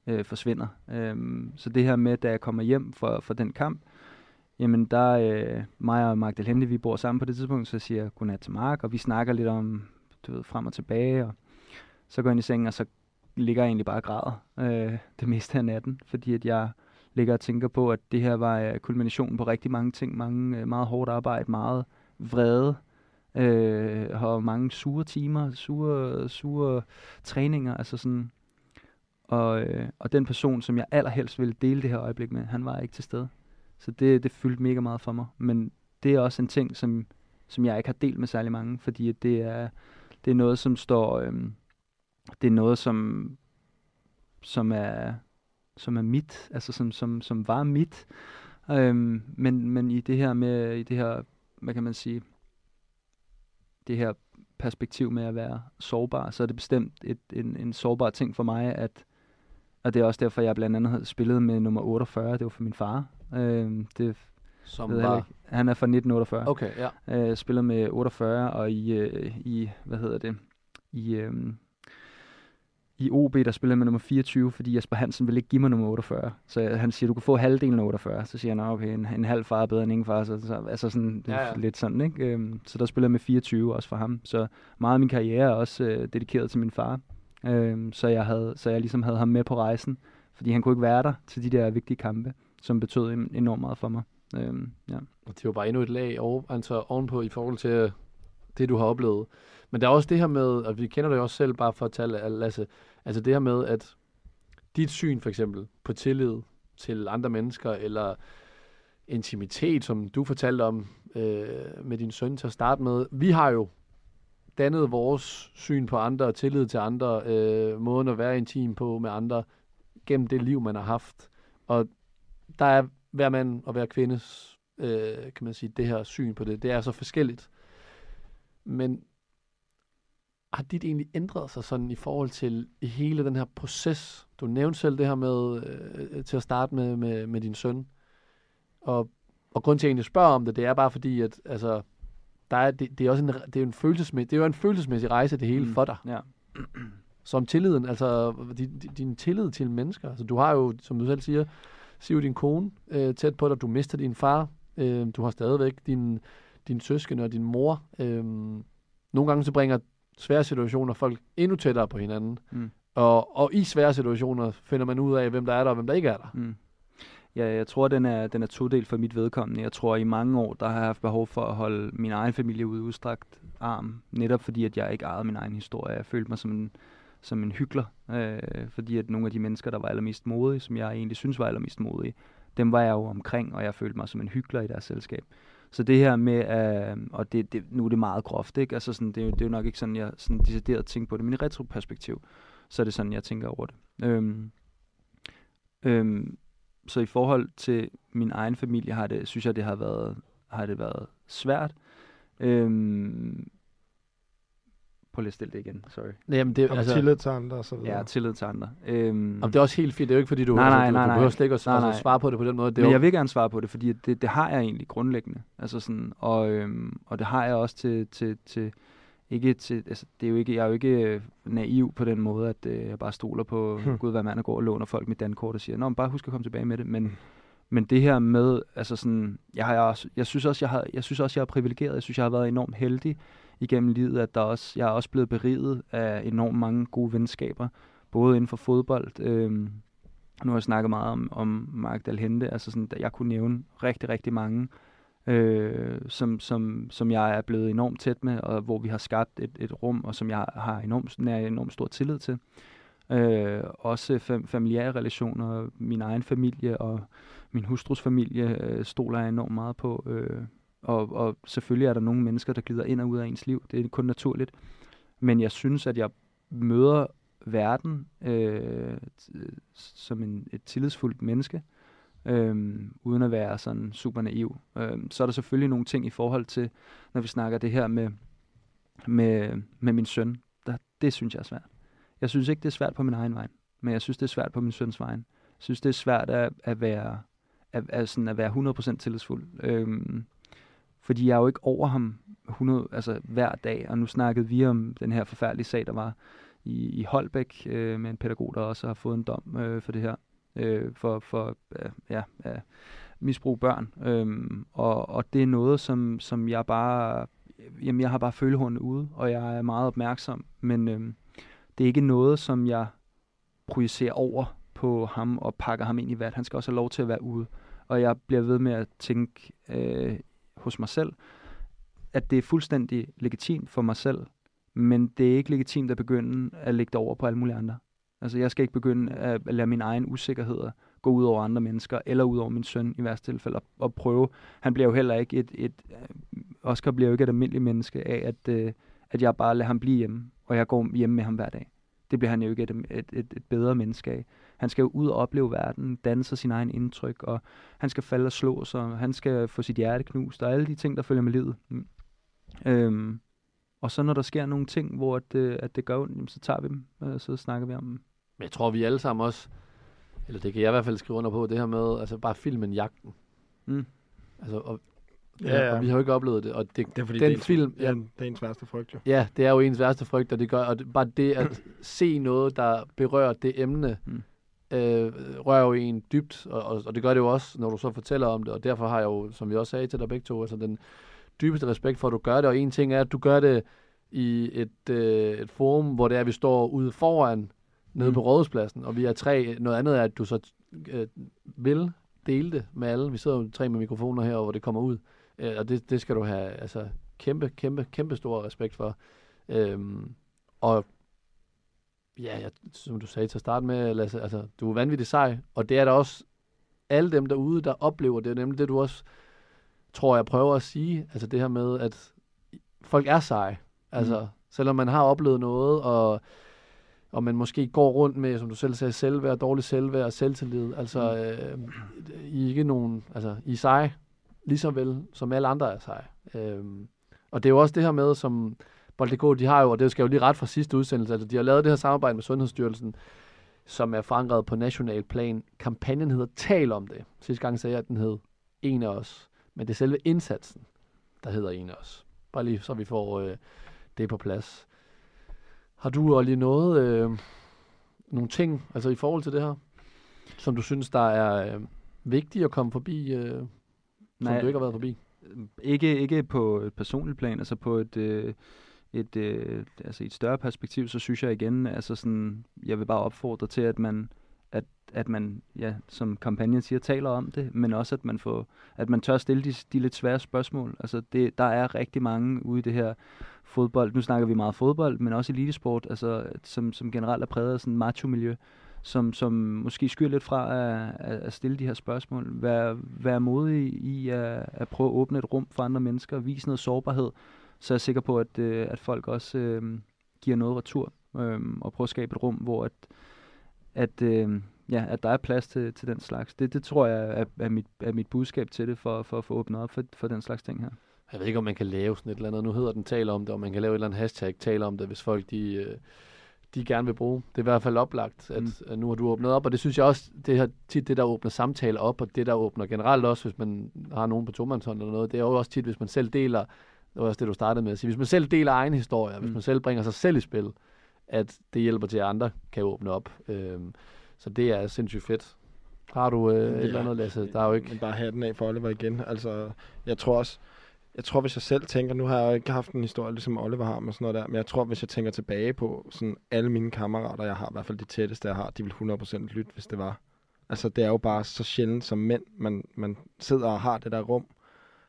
øh, forsvinder. Øh, så det her med, da jeg kommer hjem fra, fra den kamp, jamen der, øh, mig og Magdalene, vi bor sammen på det tidspunkt, så siger jeg godnat til Mark, og vi snakker lidt om, du ved, frem og tilbage, og så går jeg ind i sengen, og så ligger jeg egentlig bare og græder øh, det meste af natten, fordi at jeg ligger og tænker på, at det her var øh, kulminationen på rigtig mange ting, mange øh, meget hårdt arbejde, meget vrede, øh, har mange sure timer, sure, sure træninger, altså sådan, og, øh, og den person, som jeg allerhelst ville dele det her øjeblik med, han var ikke til stede. Så det, det fyldte mega meget for mig. Men det er også en ting, som, som jeg ikke har delt med særlig mange, fordi at det er, det er noget, som står, Øh, det er noget, som, som er, som er mit, altså som, som, som var mit. Øhm, men, men i det her med, i det her, hvad kan man sige, det her perspektiv med at være sårbar, så er det bestemt et, en, en sårbar ting for mig, at, og det er også derfor, jeg blandt andet havde spillet med nummer 48, det var for min far. Øhm, det Som ved var... Han er fra 1948. Okay, ja. Øh, spiller med 48, og i, øh, i hvad hedder det, i, øh, i OB, der spiller jeg med nummer 24, fordi Jesper Hansen vil ikke give mig nummer 48. Så han siger, du kan få halvdelen af 48. Så siger han, "Nå, okay, en, en halv far er bedre end ingen far. Så, så, altså sådan, Ja, ja. lidt sådan, ikke? Øhm, så der spiller jeg med 24 også for ham. Så meget af min karriere er også øh, dedikeret til min far. Øhm, så, jeg havde, så jeg ligesom havde ham med på rejsen, fordi han kunne ikke være der til de der vigtige kampe, som betød en- enormt meget for mig. Øhm, ja. Og det jo bare endnu et lag over, altså ovenpå i forhold til øh, det, du har oplevet. Men der er også det her med, og vi kender det jo også selv bare for at tale Lasse, altså det her med, at dit syn for eksempel på tillid til andre mennesker, eller intimitet, som du fortalte om øh, med din søn til at starte med. Vi har jo dannet vores syn på andre og tillid til andre, øh, måden at være intim på med andre, gennem det liv, man har haft. Og der er hver mand og hver kvindes, øh, kan man sige, det her syn på det. Det er så forskelligt. Men har dit egentlig ændret sig sådan i forhold til hele den her proces? Du nævnte selv det her med, øh, til at starte med, med, med din søn. Og, og grund til at jeg egentlig spørger om det, det er bare fordi, at altså, der er, det, det, er også en, det er en følelsesmæssig, det er jo en følelsesmæssig rejse, det hele mm. for dig. Ja. Som tilliden, altså din, din tillid til mennesker. Altså, du har jo, som du selv siger, Siv, din kone øh, tæt på dig, du mister din far, øh, du har stadigvæk din, din søskende og din mor. Øh, nogle gange så bringer svære situationer folk endnu tættere på hinanden. Mm. Og, og i svære situationer finder man ud af, hvem der er der og hvem der ikke er der. Mm. Ja, jeg tror, den er, den er todelt for mit vedkommende. Jeg tror, i mange år, der har jeg haft behov for at holde min egen familie ude udstrakt arm. Netop fordi, at jeg ikke ejede min egen historie. Jeg følte mig som en, som en hyggelig. Øh, fordi at nogle af de mennesker, der var allermest modige, som jeg egentlig synes var allermest modige, dem var jeg jo omkring, og jeg følte mig som en hyggelig i deres selskab. Så det her med, øh, og det, det, nu er det meget groft, ikke? Altså sådan, det, er jo- det er jo nok ikke sådan, jeg sådan decideret tænker på det, men i retroperspektiv, så er det sådan, jeg tænker over det. Øhm, øhm, så i forhold til min egen familie, har det, synes jeg, det har været, har det været svært. Øhm, Lige at stille det igen, sorry. Nej, jamen det, Har altså, tillid til andre og så videre. Ja, tillid til andre. Øhm, Jamen, det er også helt fint. Det er jo ikke, fordi du, Nej, altså, nej, du, nej, du nej. behøver slet ikke at Nej, altså, nej. svare på det på den måde. Det er Men jo, jeg vil gerne svare på det, fordi det, det har jeg egentlig grundlæggende. Altså sådan, og, øhm, og det har jeg også til, til, til ikke til, altså det er jo ikke, jeg er jo ikke øh, naiv på den måde, at øh, jeg bare stoler på Hmm. Gud, hvad mand og går og låner folk mit dankort og siger, Nå, men bare husk at komme tilbage med det. Men, Hmm. men det her med, altså sådan, jeg, har også, jeg synes også, jeg har, jeg synes også, jeg er privilegeret. Jeg synes, jeg har været enormt heldig igennem livet, at der også, jeg er også blevet beriget af enormt mange gode venskaber, både inden for fodbold, Øh, nu har jeg snakket meget om, om Mark Dalhente, altså sådan, at jeg kunne nævne rigtig, rigtig mange, øh, som, som, som jeg er blevet enormt tæt med, og hvor vi har skabt et, et rum, og som jeg har enormt, nær enormt stor tillid til. Øh, også fam- familiære relationer, min egen familie og min hustrus familie øh, stoler jeg enormt meget på. Øh, og, og selvfølgelig er der nogle mennesker, der glider ind og ud af ens liv. Det er kun naturligt. Men jeg synes, at jeg møder verden øh, som en, et tillidsfuldt menneske, øh, uden at være sådan super naiv. Øh, så er der selvfølgelig nogle ting i forhold til, når vi snakker det her med, med, med min søn. Der, det synes jeg er svært. Jeg synes ikke, det er svært på min egen vej, men jeg synes, det er svært på min søns vej. Jeg synes, det er svært at, at være at, at, sådan at være 100% tillidsfuld. Øhm, fordi jeg er jo ikke over ham 100, altså hver dag, og nu snakkede vi om den her forfærdelige sag, der var i, i Holbæk øh, med en pædagog, der også har fået en dom øh, for det her, øh, for, for øh, ja, ja, misbrug børn. Øhm, og, og det er noget, som, som jeg bare, jamen jeg har bare følehornene ude, og jeg er meget opmærksom, men øhm, det er ikke noget, som jeg projicerer over på ham og pakker ham ind i vat. Han skal også have lov til at være ude. Og jeg bliver ved med at tænke øh, hos mig selv, at det er fuldstændig legitimt for mig selv, men det er ikke legitimt at begynde at lægge det over på alle mulige andre. Altså jeg skal ikke begynde at lade mine egne usikkerheder gå ud over andre mennesker, eller ud over min søn i værste tilfælde, og, og prøve. Han bliver jo heller ikke et, et øh, Oscar bliver jo ikke et almindeligt menneske af, at, øh, at jeg bare lader ham blive hjemme, og jeg går hjemme med ham hver dag. Det bliver han jo ikke et, et, et, et bedre menneske af. Han skal jo ud og opleve verden, danne sig sin egen indtryk, og han skal falde og slå sig, han skal få sit hjerte knust, og alle de ting, der følger med livet. Mm. Øhm, og så når der sker nogle ting, hvor at, øh, at det gør ondt, jamen, så tager vi dem, og så snakker vi om dem. Men jeg tror, vi alle sammen også, eller det kan jeg i hvert fald skrive under på, det her med, altså bare filmen Jagten. Mm. Altså, og, Ja, ja, og vi har jo ikke oplevet det, og det, Det er fordi, den det er ens, film, ja, det er ens værste frygt jo. Ja, det er jo ens værste frygt, og det gør, og det, bare det at se noget, der berører det emne, mm. øh, rører jo en dybt, og, og, og det gør det jo også, når du så fortæller om det, og derfor har jeg jo, som vi også sagde til dig begge to, altså den dybeste respekt for, at du gør det, og en ting er, at du gør det i et, øh, et forum, hvor det er, at vi står ude foran, nede Mm. på rådhuspladsen, og vi er tre. Noget andet er, at du så øh, vil dele det med alle. Vi sidder jo tre med mikrofoner her, hvor det kommer ud. Øh, og det, det skal du have altså, kæmpe, kæmpe, kæmpe stor respekt for. Øhm, og ja, jeg, som du sagde til at starte med, Lasse, altså, du er vanvittig sej, og det er der også alle dem derude, der oplever det, er nemlig det, du også tror, jeg prøver at sige, altså det her med, at folk er seje, altså, mm. selvom man har oplevet noget, og, og man måske går rundt med, som du selv sagde, selvværd, dårlig selvværd og selvtillid, altså, øh, I er ikke nogen, altså, I er seje, lige så vel som alle andre er sig. Øhm, og det er jo også det her med, som Bold.dk, de har jo, og det skal jo lige ret fra sidste udsendelse, altså de har lavet det her samarbejde med Sundhedsstyrelsen, som er forankret på national plan. Kampagnen hedder Tal om det. Sidste gang sagde jeg, at den hed En af os. Men det er selve indsatsen, der hedder En af os. Bare lige så vi får øh, det på plads. Har du også lige noget, øh, nogle ting, altså i forhold til det her, som du synes, der er øh, vigtigt at komme forbi, øh, som Nej. du ikke har været forbi? Ikke, ikke på et personligt plan, altså på et, øh, et, øh, altså i et større perspektiv, så synes jeg igen, altså sådan, jeg vil bare opfordre til, at man, at, at man, ja, som kampagnen siger, taler om det, men også at man får, at man tør stille de, de lidt svære spørgsmål. Altså det, der er rigtig mange ude i det her fodbold. Nu snakker vi meget fodbold, men også elitesport, altså, som, som generelt er præget af sådan macho-miljø, som, som måske skyr lidt fra at, at, stille de her spørgsmål. Vær, vær modig i at, at prøve at åbne et rum for andre mennesker, vise noget sårbarhed, så er jeg sikker på, at, øh, at folk også øh, giver noget retur, øh, og prøver at skabe et rum, hvor at, at, øh, ja, at der er plads til, til den slags. Det, det tror jeg er, er, mit, er mit budskab til det, for, for at få åbnet op for, for den slags ting her. jeg ved ikke, om man kan lave sådan et eller andet. Nu hedder den tale om det, og man kan lave et eller andet hashtag tale om det, hvis folk de, øh, de gerne vil bruge. Det er i hvert fald oplagt, at, mm. at nu har du åbnet op, og det synes jeg også, det er tit det, der åbner samtaler op, og det, der åbner generelt også, hvis man har nogen på tomandshånd eller noget, det er jo også tit, hvis man selv deler, det var også det, du startede med at sige, hvis man selv deler egen historie, mm. hvis man selv bringer sig selv i spil, at det hjælper til, at andre kan åbne op. Øhm, så det er sindssygt fedt. Har du øh, ja, et eller andet, Lasse? Der er jo ikke... Men bare hatten af for Oliver igen. Altså, jeg tror også, jeg tror, hvis jeg selv tænker, nu har jeg ikke haft en historie, ligesom Oliver har med sådan noget der, men jeg tror, hvis jeg tænker tilbage på sådan alle mine kammerater, jeg har, i hvert fald de tætteste, jeg har, de vil 100% lytte, hvis det var. Altså, det er jo bare så sjældent som mænd, man, man sidder og har det der rum.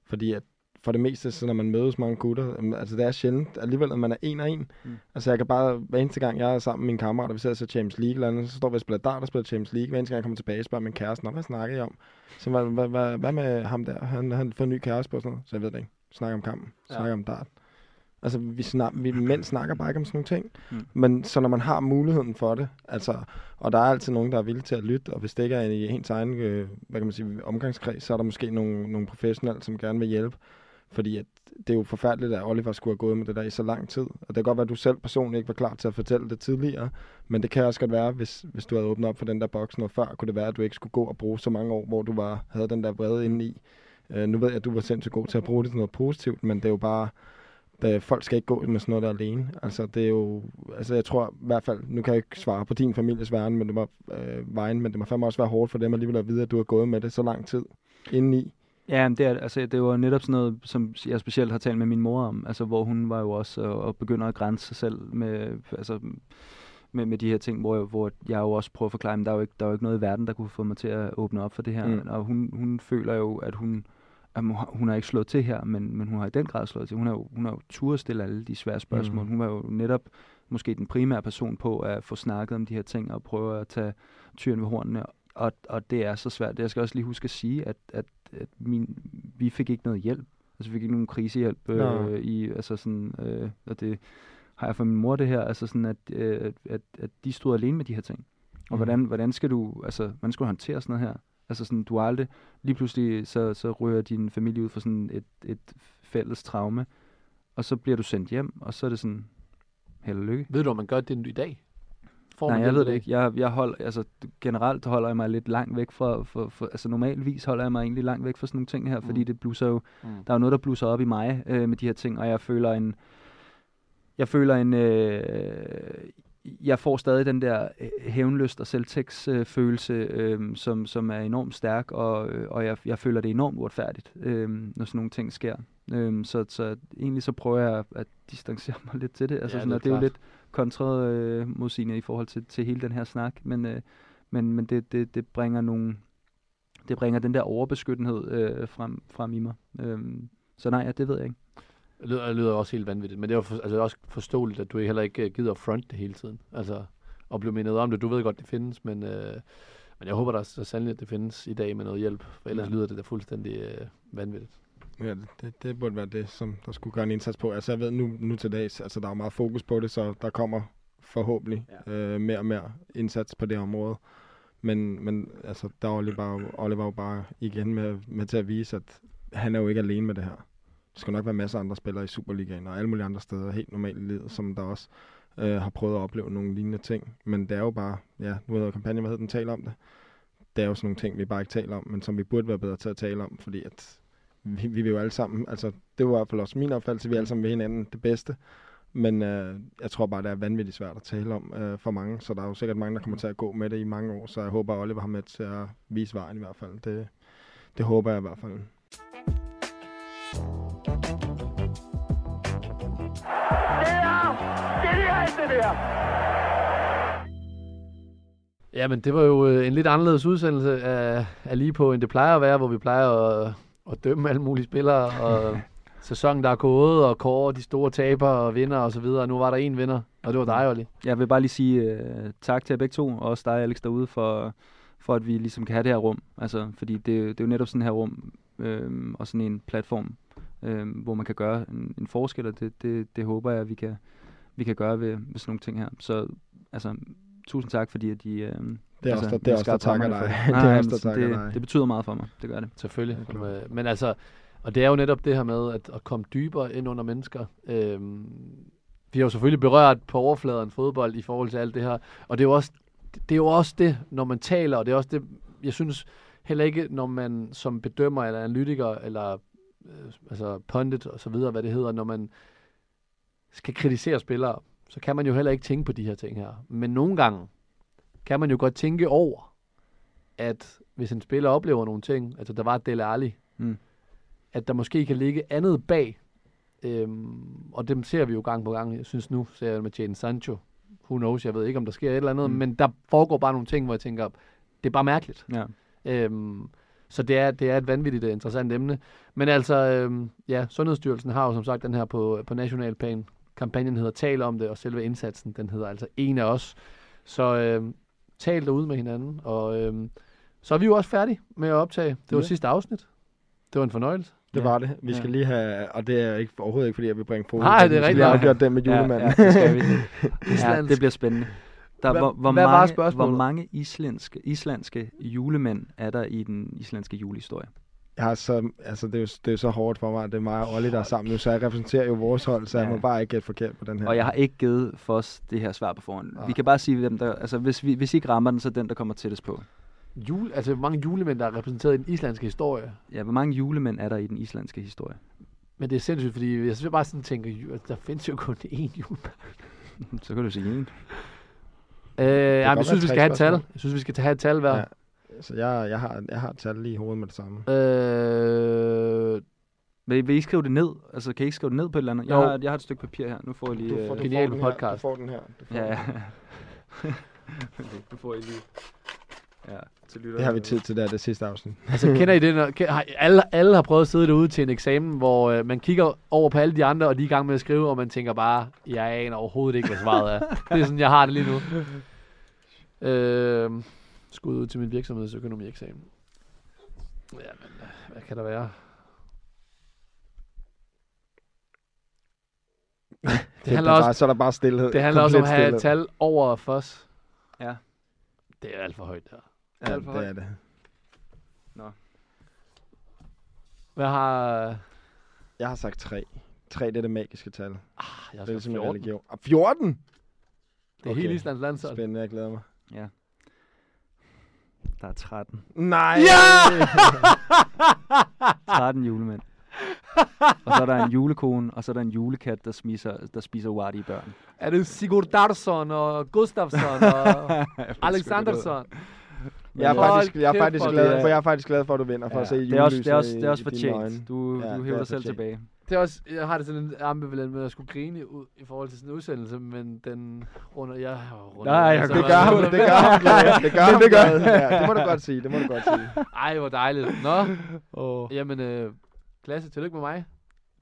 Fordi at for det meste, så når man mødes mange gutter, altså det er sjældent alligevel, at man er en og en. Mm. Altså jeg kan bare, hver eneste gang jeg er sammen med mine kammerater, vi sidder så Champions League eller andet, så står vi og spiller dart og spiller Champions League. Hver eneste gang jeg kommer tilbage, spørger min kæreste, hvad snakker I om? Så hvad, hvad, hvad, hvad med ham der? Han, han får en ny kæreste på sådan noget, så jeg ved det ikke. Snakker om kampen, ja. snakker om dart. Altså, vi, snak, vi mænd snakker bare ikke om sådan nogle ting. Mm. Men så når man har muligheden for det, altså, og der er altid nogen, der er villige til at lytte, og hvis det ikke er i ens egen, øh, hvad kan man sige, omgangskreds, så er der måske nogle, nogle professionelle, som gerne vil hjælpe. Fordi at det er jo forfærdeligt, at Oliver skulle have gået med det der i så lang tid. Og det kan godt være, at du selv personligt ikke var klar til at fortælle det tidligere. Men det kan også godt være, hvis, hvis du havde åbnet op for den der boks noget før, kunne det være, at du ikke skulle gå og bruge så mange år, hvor du var, havde den der vrede inde i. Øh, nu ved jeg, at du var sindssygt god til at bruge det til noget positivt, men det er jo bare, at folk skal ikke gå med sådan noget der alene. Altså, det er jo, altså jeg tror i hvert fald, nu kan jeg ikke svare på din families verden, men det var, øh, vejen, men det må fandme også være hårdt for dem alligevel at vide, at du har gået med det så lang tid indeni. Ja, det, er, altså, det var netop sådan noget, som jeg specielt har talt med min mor om, altså, hvor hun var jo også og, og begynder at grænse sig selv med, altså, med, med de her ting, hvor jeg, hvor jeg jo også prøver at forklare, at der er, jo ikke, der er jo ikke noget i verden, der kunne få mig til at åbne op for det her. Mm. Og hun, hun føler jo, at hun, at hun har ikke slået til her, men, men hun har i den grad slået til. Hun har jo, hun har jo tur stille alle de svære spørgsmål. Mm. Hun var jo netop måske den primære person på at få snakket om de her ting og prøve at tage tyren ved hornene. Og, og det er så svært. Jeg skal også lige huske at sige, at, at at min, vi fik ikke noget hjælp. Altså vi fik ikke nogen krisehjælp øh, i, altså sådan, øh, og det har jeg fra min mor det her, altså sådan, at, øh, at, at de stod alene med de her ting. Og mm. hvordan, hvordan skal du, altså, hvordan skal du håndtere sådan noget her? Altså sådan, du aldrig, lige pludselig, så, så rører din familie ud for sådan et, et fælles traume, og så bliver du sendt hjem, og så er det sådan, held og lykke. Ved du, om man gør det i dag? Får Nej, jeg ved det ikke. Jeg, jeg hold, altså, generelt holder jeg mig lidt langt væk fra, for, for, altså normalvis holder jeg mig egentlig langt væk fra sådan nogle ting her, mm. fordi det blusser jo, mm. der er jo noget, der blusser op i mig øh, med de her ting, og jeg føler en, jeg føler en, øh, jeg får stadig den der øh, hævnlyst og selvtægtsfølelse, øh, som, som er enormt stærk, og, øh, og jeg, jeg føler det enormt uretfærdigt, øh, når sådan nogle ting sker. Øh, så, så egentlig så prøver jeg at distancere mig lidt til det. Altså, ja, sådan, det, er det er jo lidt kontret øh, mod sine i forhold til, til hele den her snak, men, øh, men, men det, det, det bringer nogle det bringer den der overbeskyttenhed øh, frem, frem i mig. Øhm, så nej, ja, det ved jeg ikke. Det lyder, det lyder også helt vanvittigt, men det er for, altså, også forståeligt, at du heller ikke øh, gider front det hele tiden. Altså, og blive mindet om det. Du ved godt, det findes, men, øh, men jeg håber da så sandelig, at det findes i dag med noget hjælp, for ellers ja. lyder det da fuldstændig øh, vanvittigt. Ja, det, det burde være det, som der skulle gøre en indsats på. Altså jeg ved nu, nu til dags, altså der er meget fokus på det, så der kommer forhåbentlig ja. øh, mere og mere indsats på det område. Men, men altså, der er Oliver, Oliver jo bare igen med, med til at vise, at han er jo ikke alene med det her. Der skal nok være masser af andre spillere i Superligaen og alle mulige andre steder, helt normalt i livet, som der også øh, har prøvet at opleve nogle lignende ting. Men det er jo bare, ja, nu hedder kampagnen, hvad hedder den, taler om det. Det er jo sådan nogle ting, vi bare ikke taler om, men som vi burde være bedre til at tale om, fordi at vi, vi vil jo alle sammen, altså det var i hvert fald også min opfattelse, vi alle sammen vil hinanden det bedste. Men øh, jeg tror bare, det er vanvittigt svært at tale om øh, for mange, så der er jo sikkert mange, der kommer til at gå med det i mange år, så jeg håber, at Oliver har med til at vise vejen i hvert fald. Det, det håber jeg i hvert fald. Det er det der! Ja, men det var jo øh, en lidt anderledes udsendelse af, af lige på, end det plejer at være, hvor vi plejer at at dømme alle mulige spillere, og sæsonen, der er gået, og kåre de store taber og vinder og så videre. Nu var der en vinder, og det var dig, Olli. Jeg vil bare lige sige uh, tak til jer begge to, og også dig, Alex, derude, for, for at vi ligesom kan have det her rum. Altså, fordi det, det er jo netop sådan her rum, øh, og sådan en platform, øh, hvor man kan gøre en, en forskel, og det, det, det håber jeg, at vi kan, vi kan gøre ved, ved sådan nogle ting her. Så altså, tusind tak, fordi at de, øh, det er altså, også, der, det er også der takker dig. det, er også, der takker det, dig. Det betyder meget for mig, det gør det. Selvfølgelig. Men, men altså, Og det er jo netop det her med at, at komme dybere ind under mennesker. Øhm, vi har jo selvfølgelig berørt på overfladen fodbold i forhold til alt det her. Og det er jo også det, er jo også det når man taler, og det er også det, jeg synes heller ikke, når man som bedømmer eller analytiker eller øh, altså pundit og så videre, hvad det hedder, når man skal kritisere spillere, så kan man jo heller ikke tænke på de her ting her. Men nogle gange kan man jo godt tænke over, at hvis en spiller oplever nogle ting, altså der var Dele Alli, Mm. at der måske kan ligge andet bag. Øhm, og dem ser vi jo gang på gang. Jeg synes nu, ser jeg med Jadon Sancho. Who knows, jeg ved ikke, om der sker et eller andet, Mm. men der foregår bare nogle ting, hvor jeg tænker, det er bare mærkeligt. Ja. Øhm, så det er, det er et vanvittigt uh, interessant emne. Men altså, øhm, ja, Sundhedsstyrelsen har jo som sagt den her på, på national plan. Kampagnen hedder Tal om det, og selve indsatsen, den hedder altså En af os. Så øhm, tal derude med hinanden, og øhm, så er vi jo også færdige med at optage. Det var Ja. ja. sidste afsnit. Det var en fornøjelse. Det Ja. var det. Vi Ja. skal lige have, og det er ikke, overhovedet ikke, fordi jeg vil bringe fokus. Nej, på det er Vi rigtigt. lige have afgjort den med julemanden. Ja, ja, det skal vi. ja, det bliver spændende. Der, hvor, hvor, hvad var mange, hvor spørgsmålet? mange islandske, islandske julemænd er der i den islandske julehistorie? Jeg har så, altså, det, er jo, det er så hårdt for mig, det er mig og Olli, der er sammen nu, så jeg repræsenterer jo vores hold, så jeg Ja. må bare ikke gætte forkert på den her. Og jeg har ikke givet for os det her svar på forhånd. Nej. Vi kan bare sige, hvem der, altså hvis, vi, hvis I ikke rammer den, så er den, der kommer tættest på. Jule, altså, hvor mange julemænd, der er repræsenteret i den islandske historie. Ja, hvor mange julemænd er der i den islandske historie? Men det er sindssygt, fordi jeg synes bare sådan tænker, at der findes jo kun én julemand. så kan du sige en. Øh, ja, godt jeg synes, vi skal have et tal. Jeg synes, vi skal have et tal hver. Ja. Så jeg, jeg, har, jeg har et tal lige i hovedet med det samme. Øh, Vil, vil I skrive det ned? Altså, kan I ikke skrive det ned på et eller andet? Jeg har, jeg har et stykke papir her. Nu får I lige... Du, øh, får, du, Genial får den her. podcast. du får den her. Du får Ja, den. ja. nu får I lige... Ja, til lytter. Det har vi tid til, der det sidste afsnit. altså, kender I det? Når, har, alle, alle har prøvet at sidde derude til en eksamen, hvor øh, man kigger over på alle de andre, og de er i gang med at skrive, og man tænker bare, jeg aner overhovedet ikke, hvad svaret er. det er sådan, jeg har det lige nu. Øh, skud ud til min virksomhedsøkonomi-eksamen. Jamen, hvad kan der være? Det handler handler også- bare, så er der bare stillhed. Det handler også om at have et tal over FOS. Ja. Det er alt for højt der. Ja, alt for det højt. er det. Hvad har... Jeg har sagt 3. 3, det er det magiske tal. Ah, jeg Det har er sagt ligesom 14. religion. Ah, 14? Det er Okay. hele Islands landshold. Spændende, jeg glæder mig. Ja. Der er 13. Nej! Ja! 13 julemænd. og så er der en julekone, og så er der en julekat, der spiser, der spiser wadi børn. Er det Sigurd Darsson og Gustafsson og Alexandersson? Jeg er faktisk, jeg er faktisk, glad, for jeg er faktisk glad for, at du vinder, for Ja, at se det er også, det er også, det er også fortjent. Du, Ja, du hæver er dig selv fortjent. tilbage. Det er også, jeg har det sådan en ambivalent med at skulle grine ud i forhold til sådan en udsendelse, men den runder jeg runder Nej, jeg Det gør ham, det gør ham glad. Det gør ham det gør- glad. Ja, det må du godt sige, det må du godt sige. Ej, hvor dejligt. Nå, Oh. jamen, øh, klasse, tillykke med mig.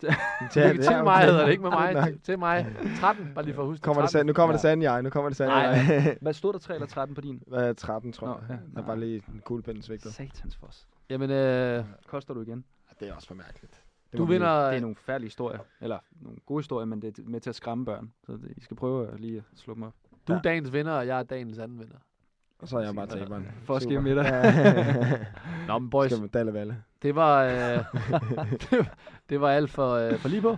Ja, det til mig, okay. hedder det ikke med mig. Til, til mig. 13, bare lige for at huske Kommer det, 13. sand, nu kommer det Ja. sande jeg, nu kommer det sande Nej. jeg. Hvad stod der 3 eller 13 på din? Hvad er 13, tror Nå, jeg. ja. Der er bare lige en kuglepind svigtet. Satans fos. Jamen, øh, Koster du igen? Det er også for mærkeligt. Det du vinder... Det er nogle færdige historier. Eller nogle gode historier, men det er med til at skræmme børn. Så det, I skal prøve at lige at slå dem op. Du er Ja. dagens vinder, og jeg er dagens anden vinder. Og så er jeg bare taberen. For at med dig. Nå, men boys, Skal vi dalle valle. det var, øh, det, var- det var alt for, øh, for lige på. Ja,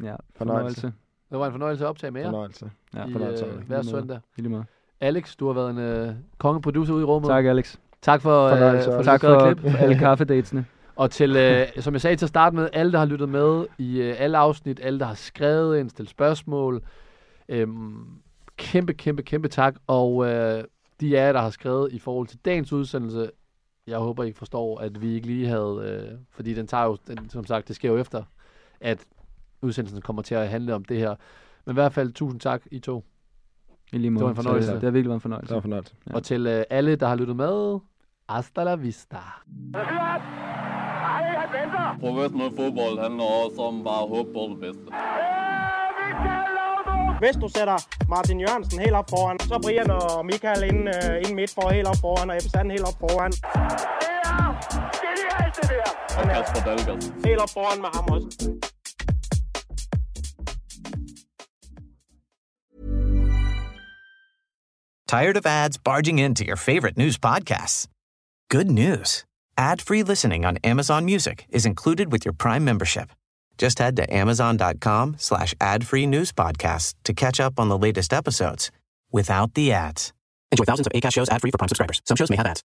Fornøjelse. fornøjelse. Det var en fornøjelse at optage med jer Fornøjelse. Ja, i fornøjelse, øh, hver Lige søndag. I lige måde. Alex, du har været en øh, kongeproducer ude i rummet. Tak, Alex. Tak for, øh, for, også. tak for for alle kaffedatesene. Og til, øh, som jeg sagde til at starte med, alle, der har lyttet med i øh, alle afsnit, alle, der har skrevet ind, stillet spørgsmål. Øhm, kæmpe, kæmpe, kæmpe tak. Og øh, de af jer, der har skrevet i forhold til dagens udsendelse, jeg håber, I forstår, at vi ikke lige havde, øh, fordi den tager jo, den, som sagt, det sker jo efter, at udsendelsen kommer til at handle om det her. Men i hvert fald, tusind tak, I to. I lige måde. Det var en fornøjelse. Det har virkelig været en Det fornøjelse. var fornøjelse. Ja. Og til øh, alle, der har lyttet med, hasta la vista. Professionel fodbold handler også om bare at håbe på det bedste. Hvis du sætter Martin Jørgensen helt op foran, så Brian og Michael ind, øh, ind midt for helt op foran, og Ebbe helt op foran. Og Kasper Dahlgaard. Helt op foran med ham også. Tired of ads barging into your favorite news podcasts? Good news. Ad-free listening on Amazon Music is included with your Prime membership. Just head to amazon.com slash ad-free news podcasts to catch up on the latest episodes without the ads. Enjoy thousands of ACAST shows ad-free for Prime subscribers. Some shows may have ads.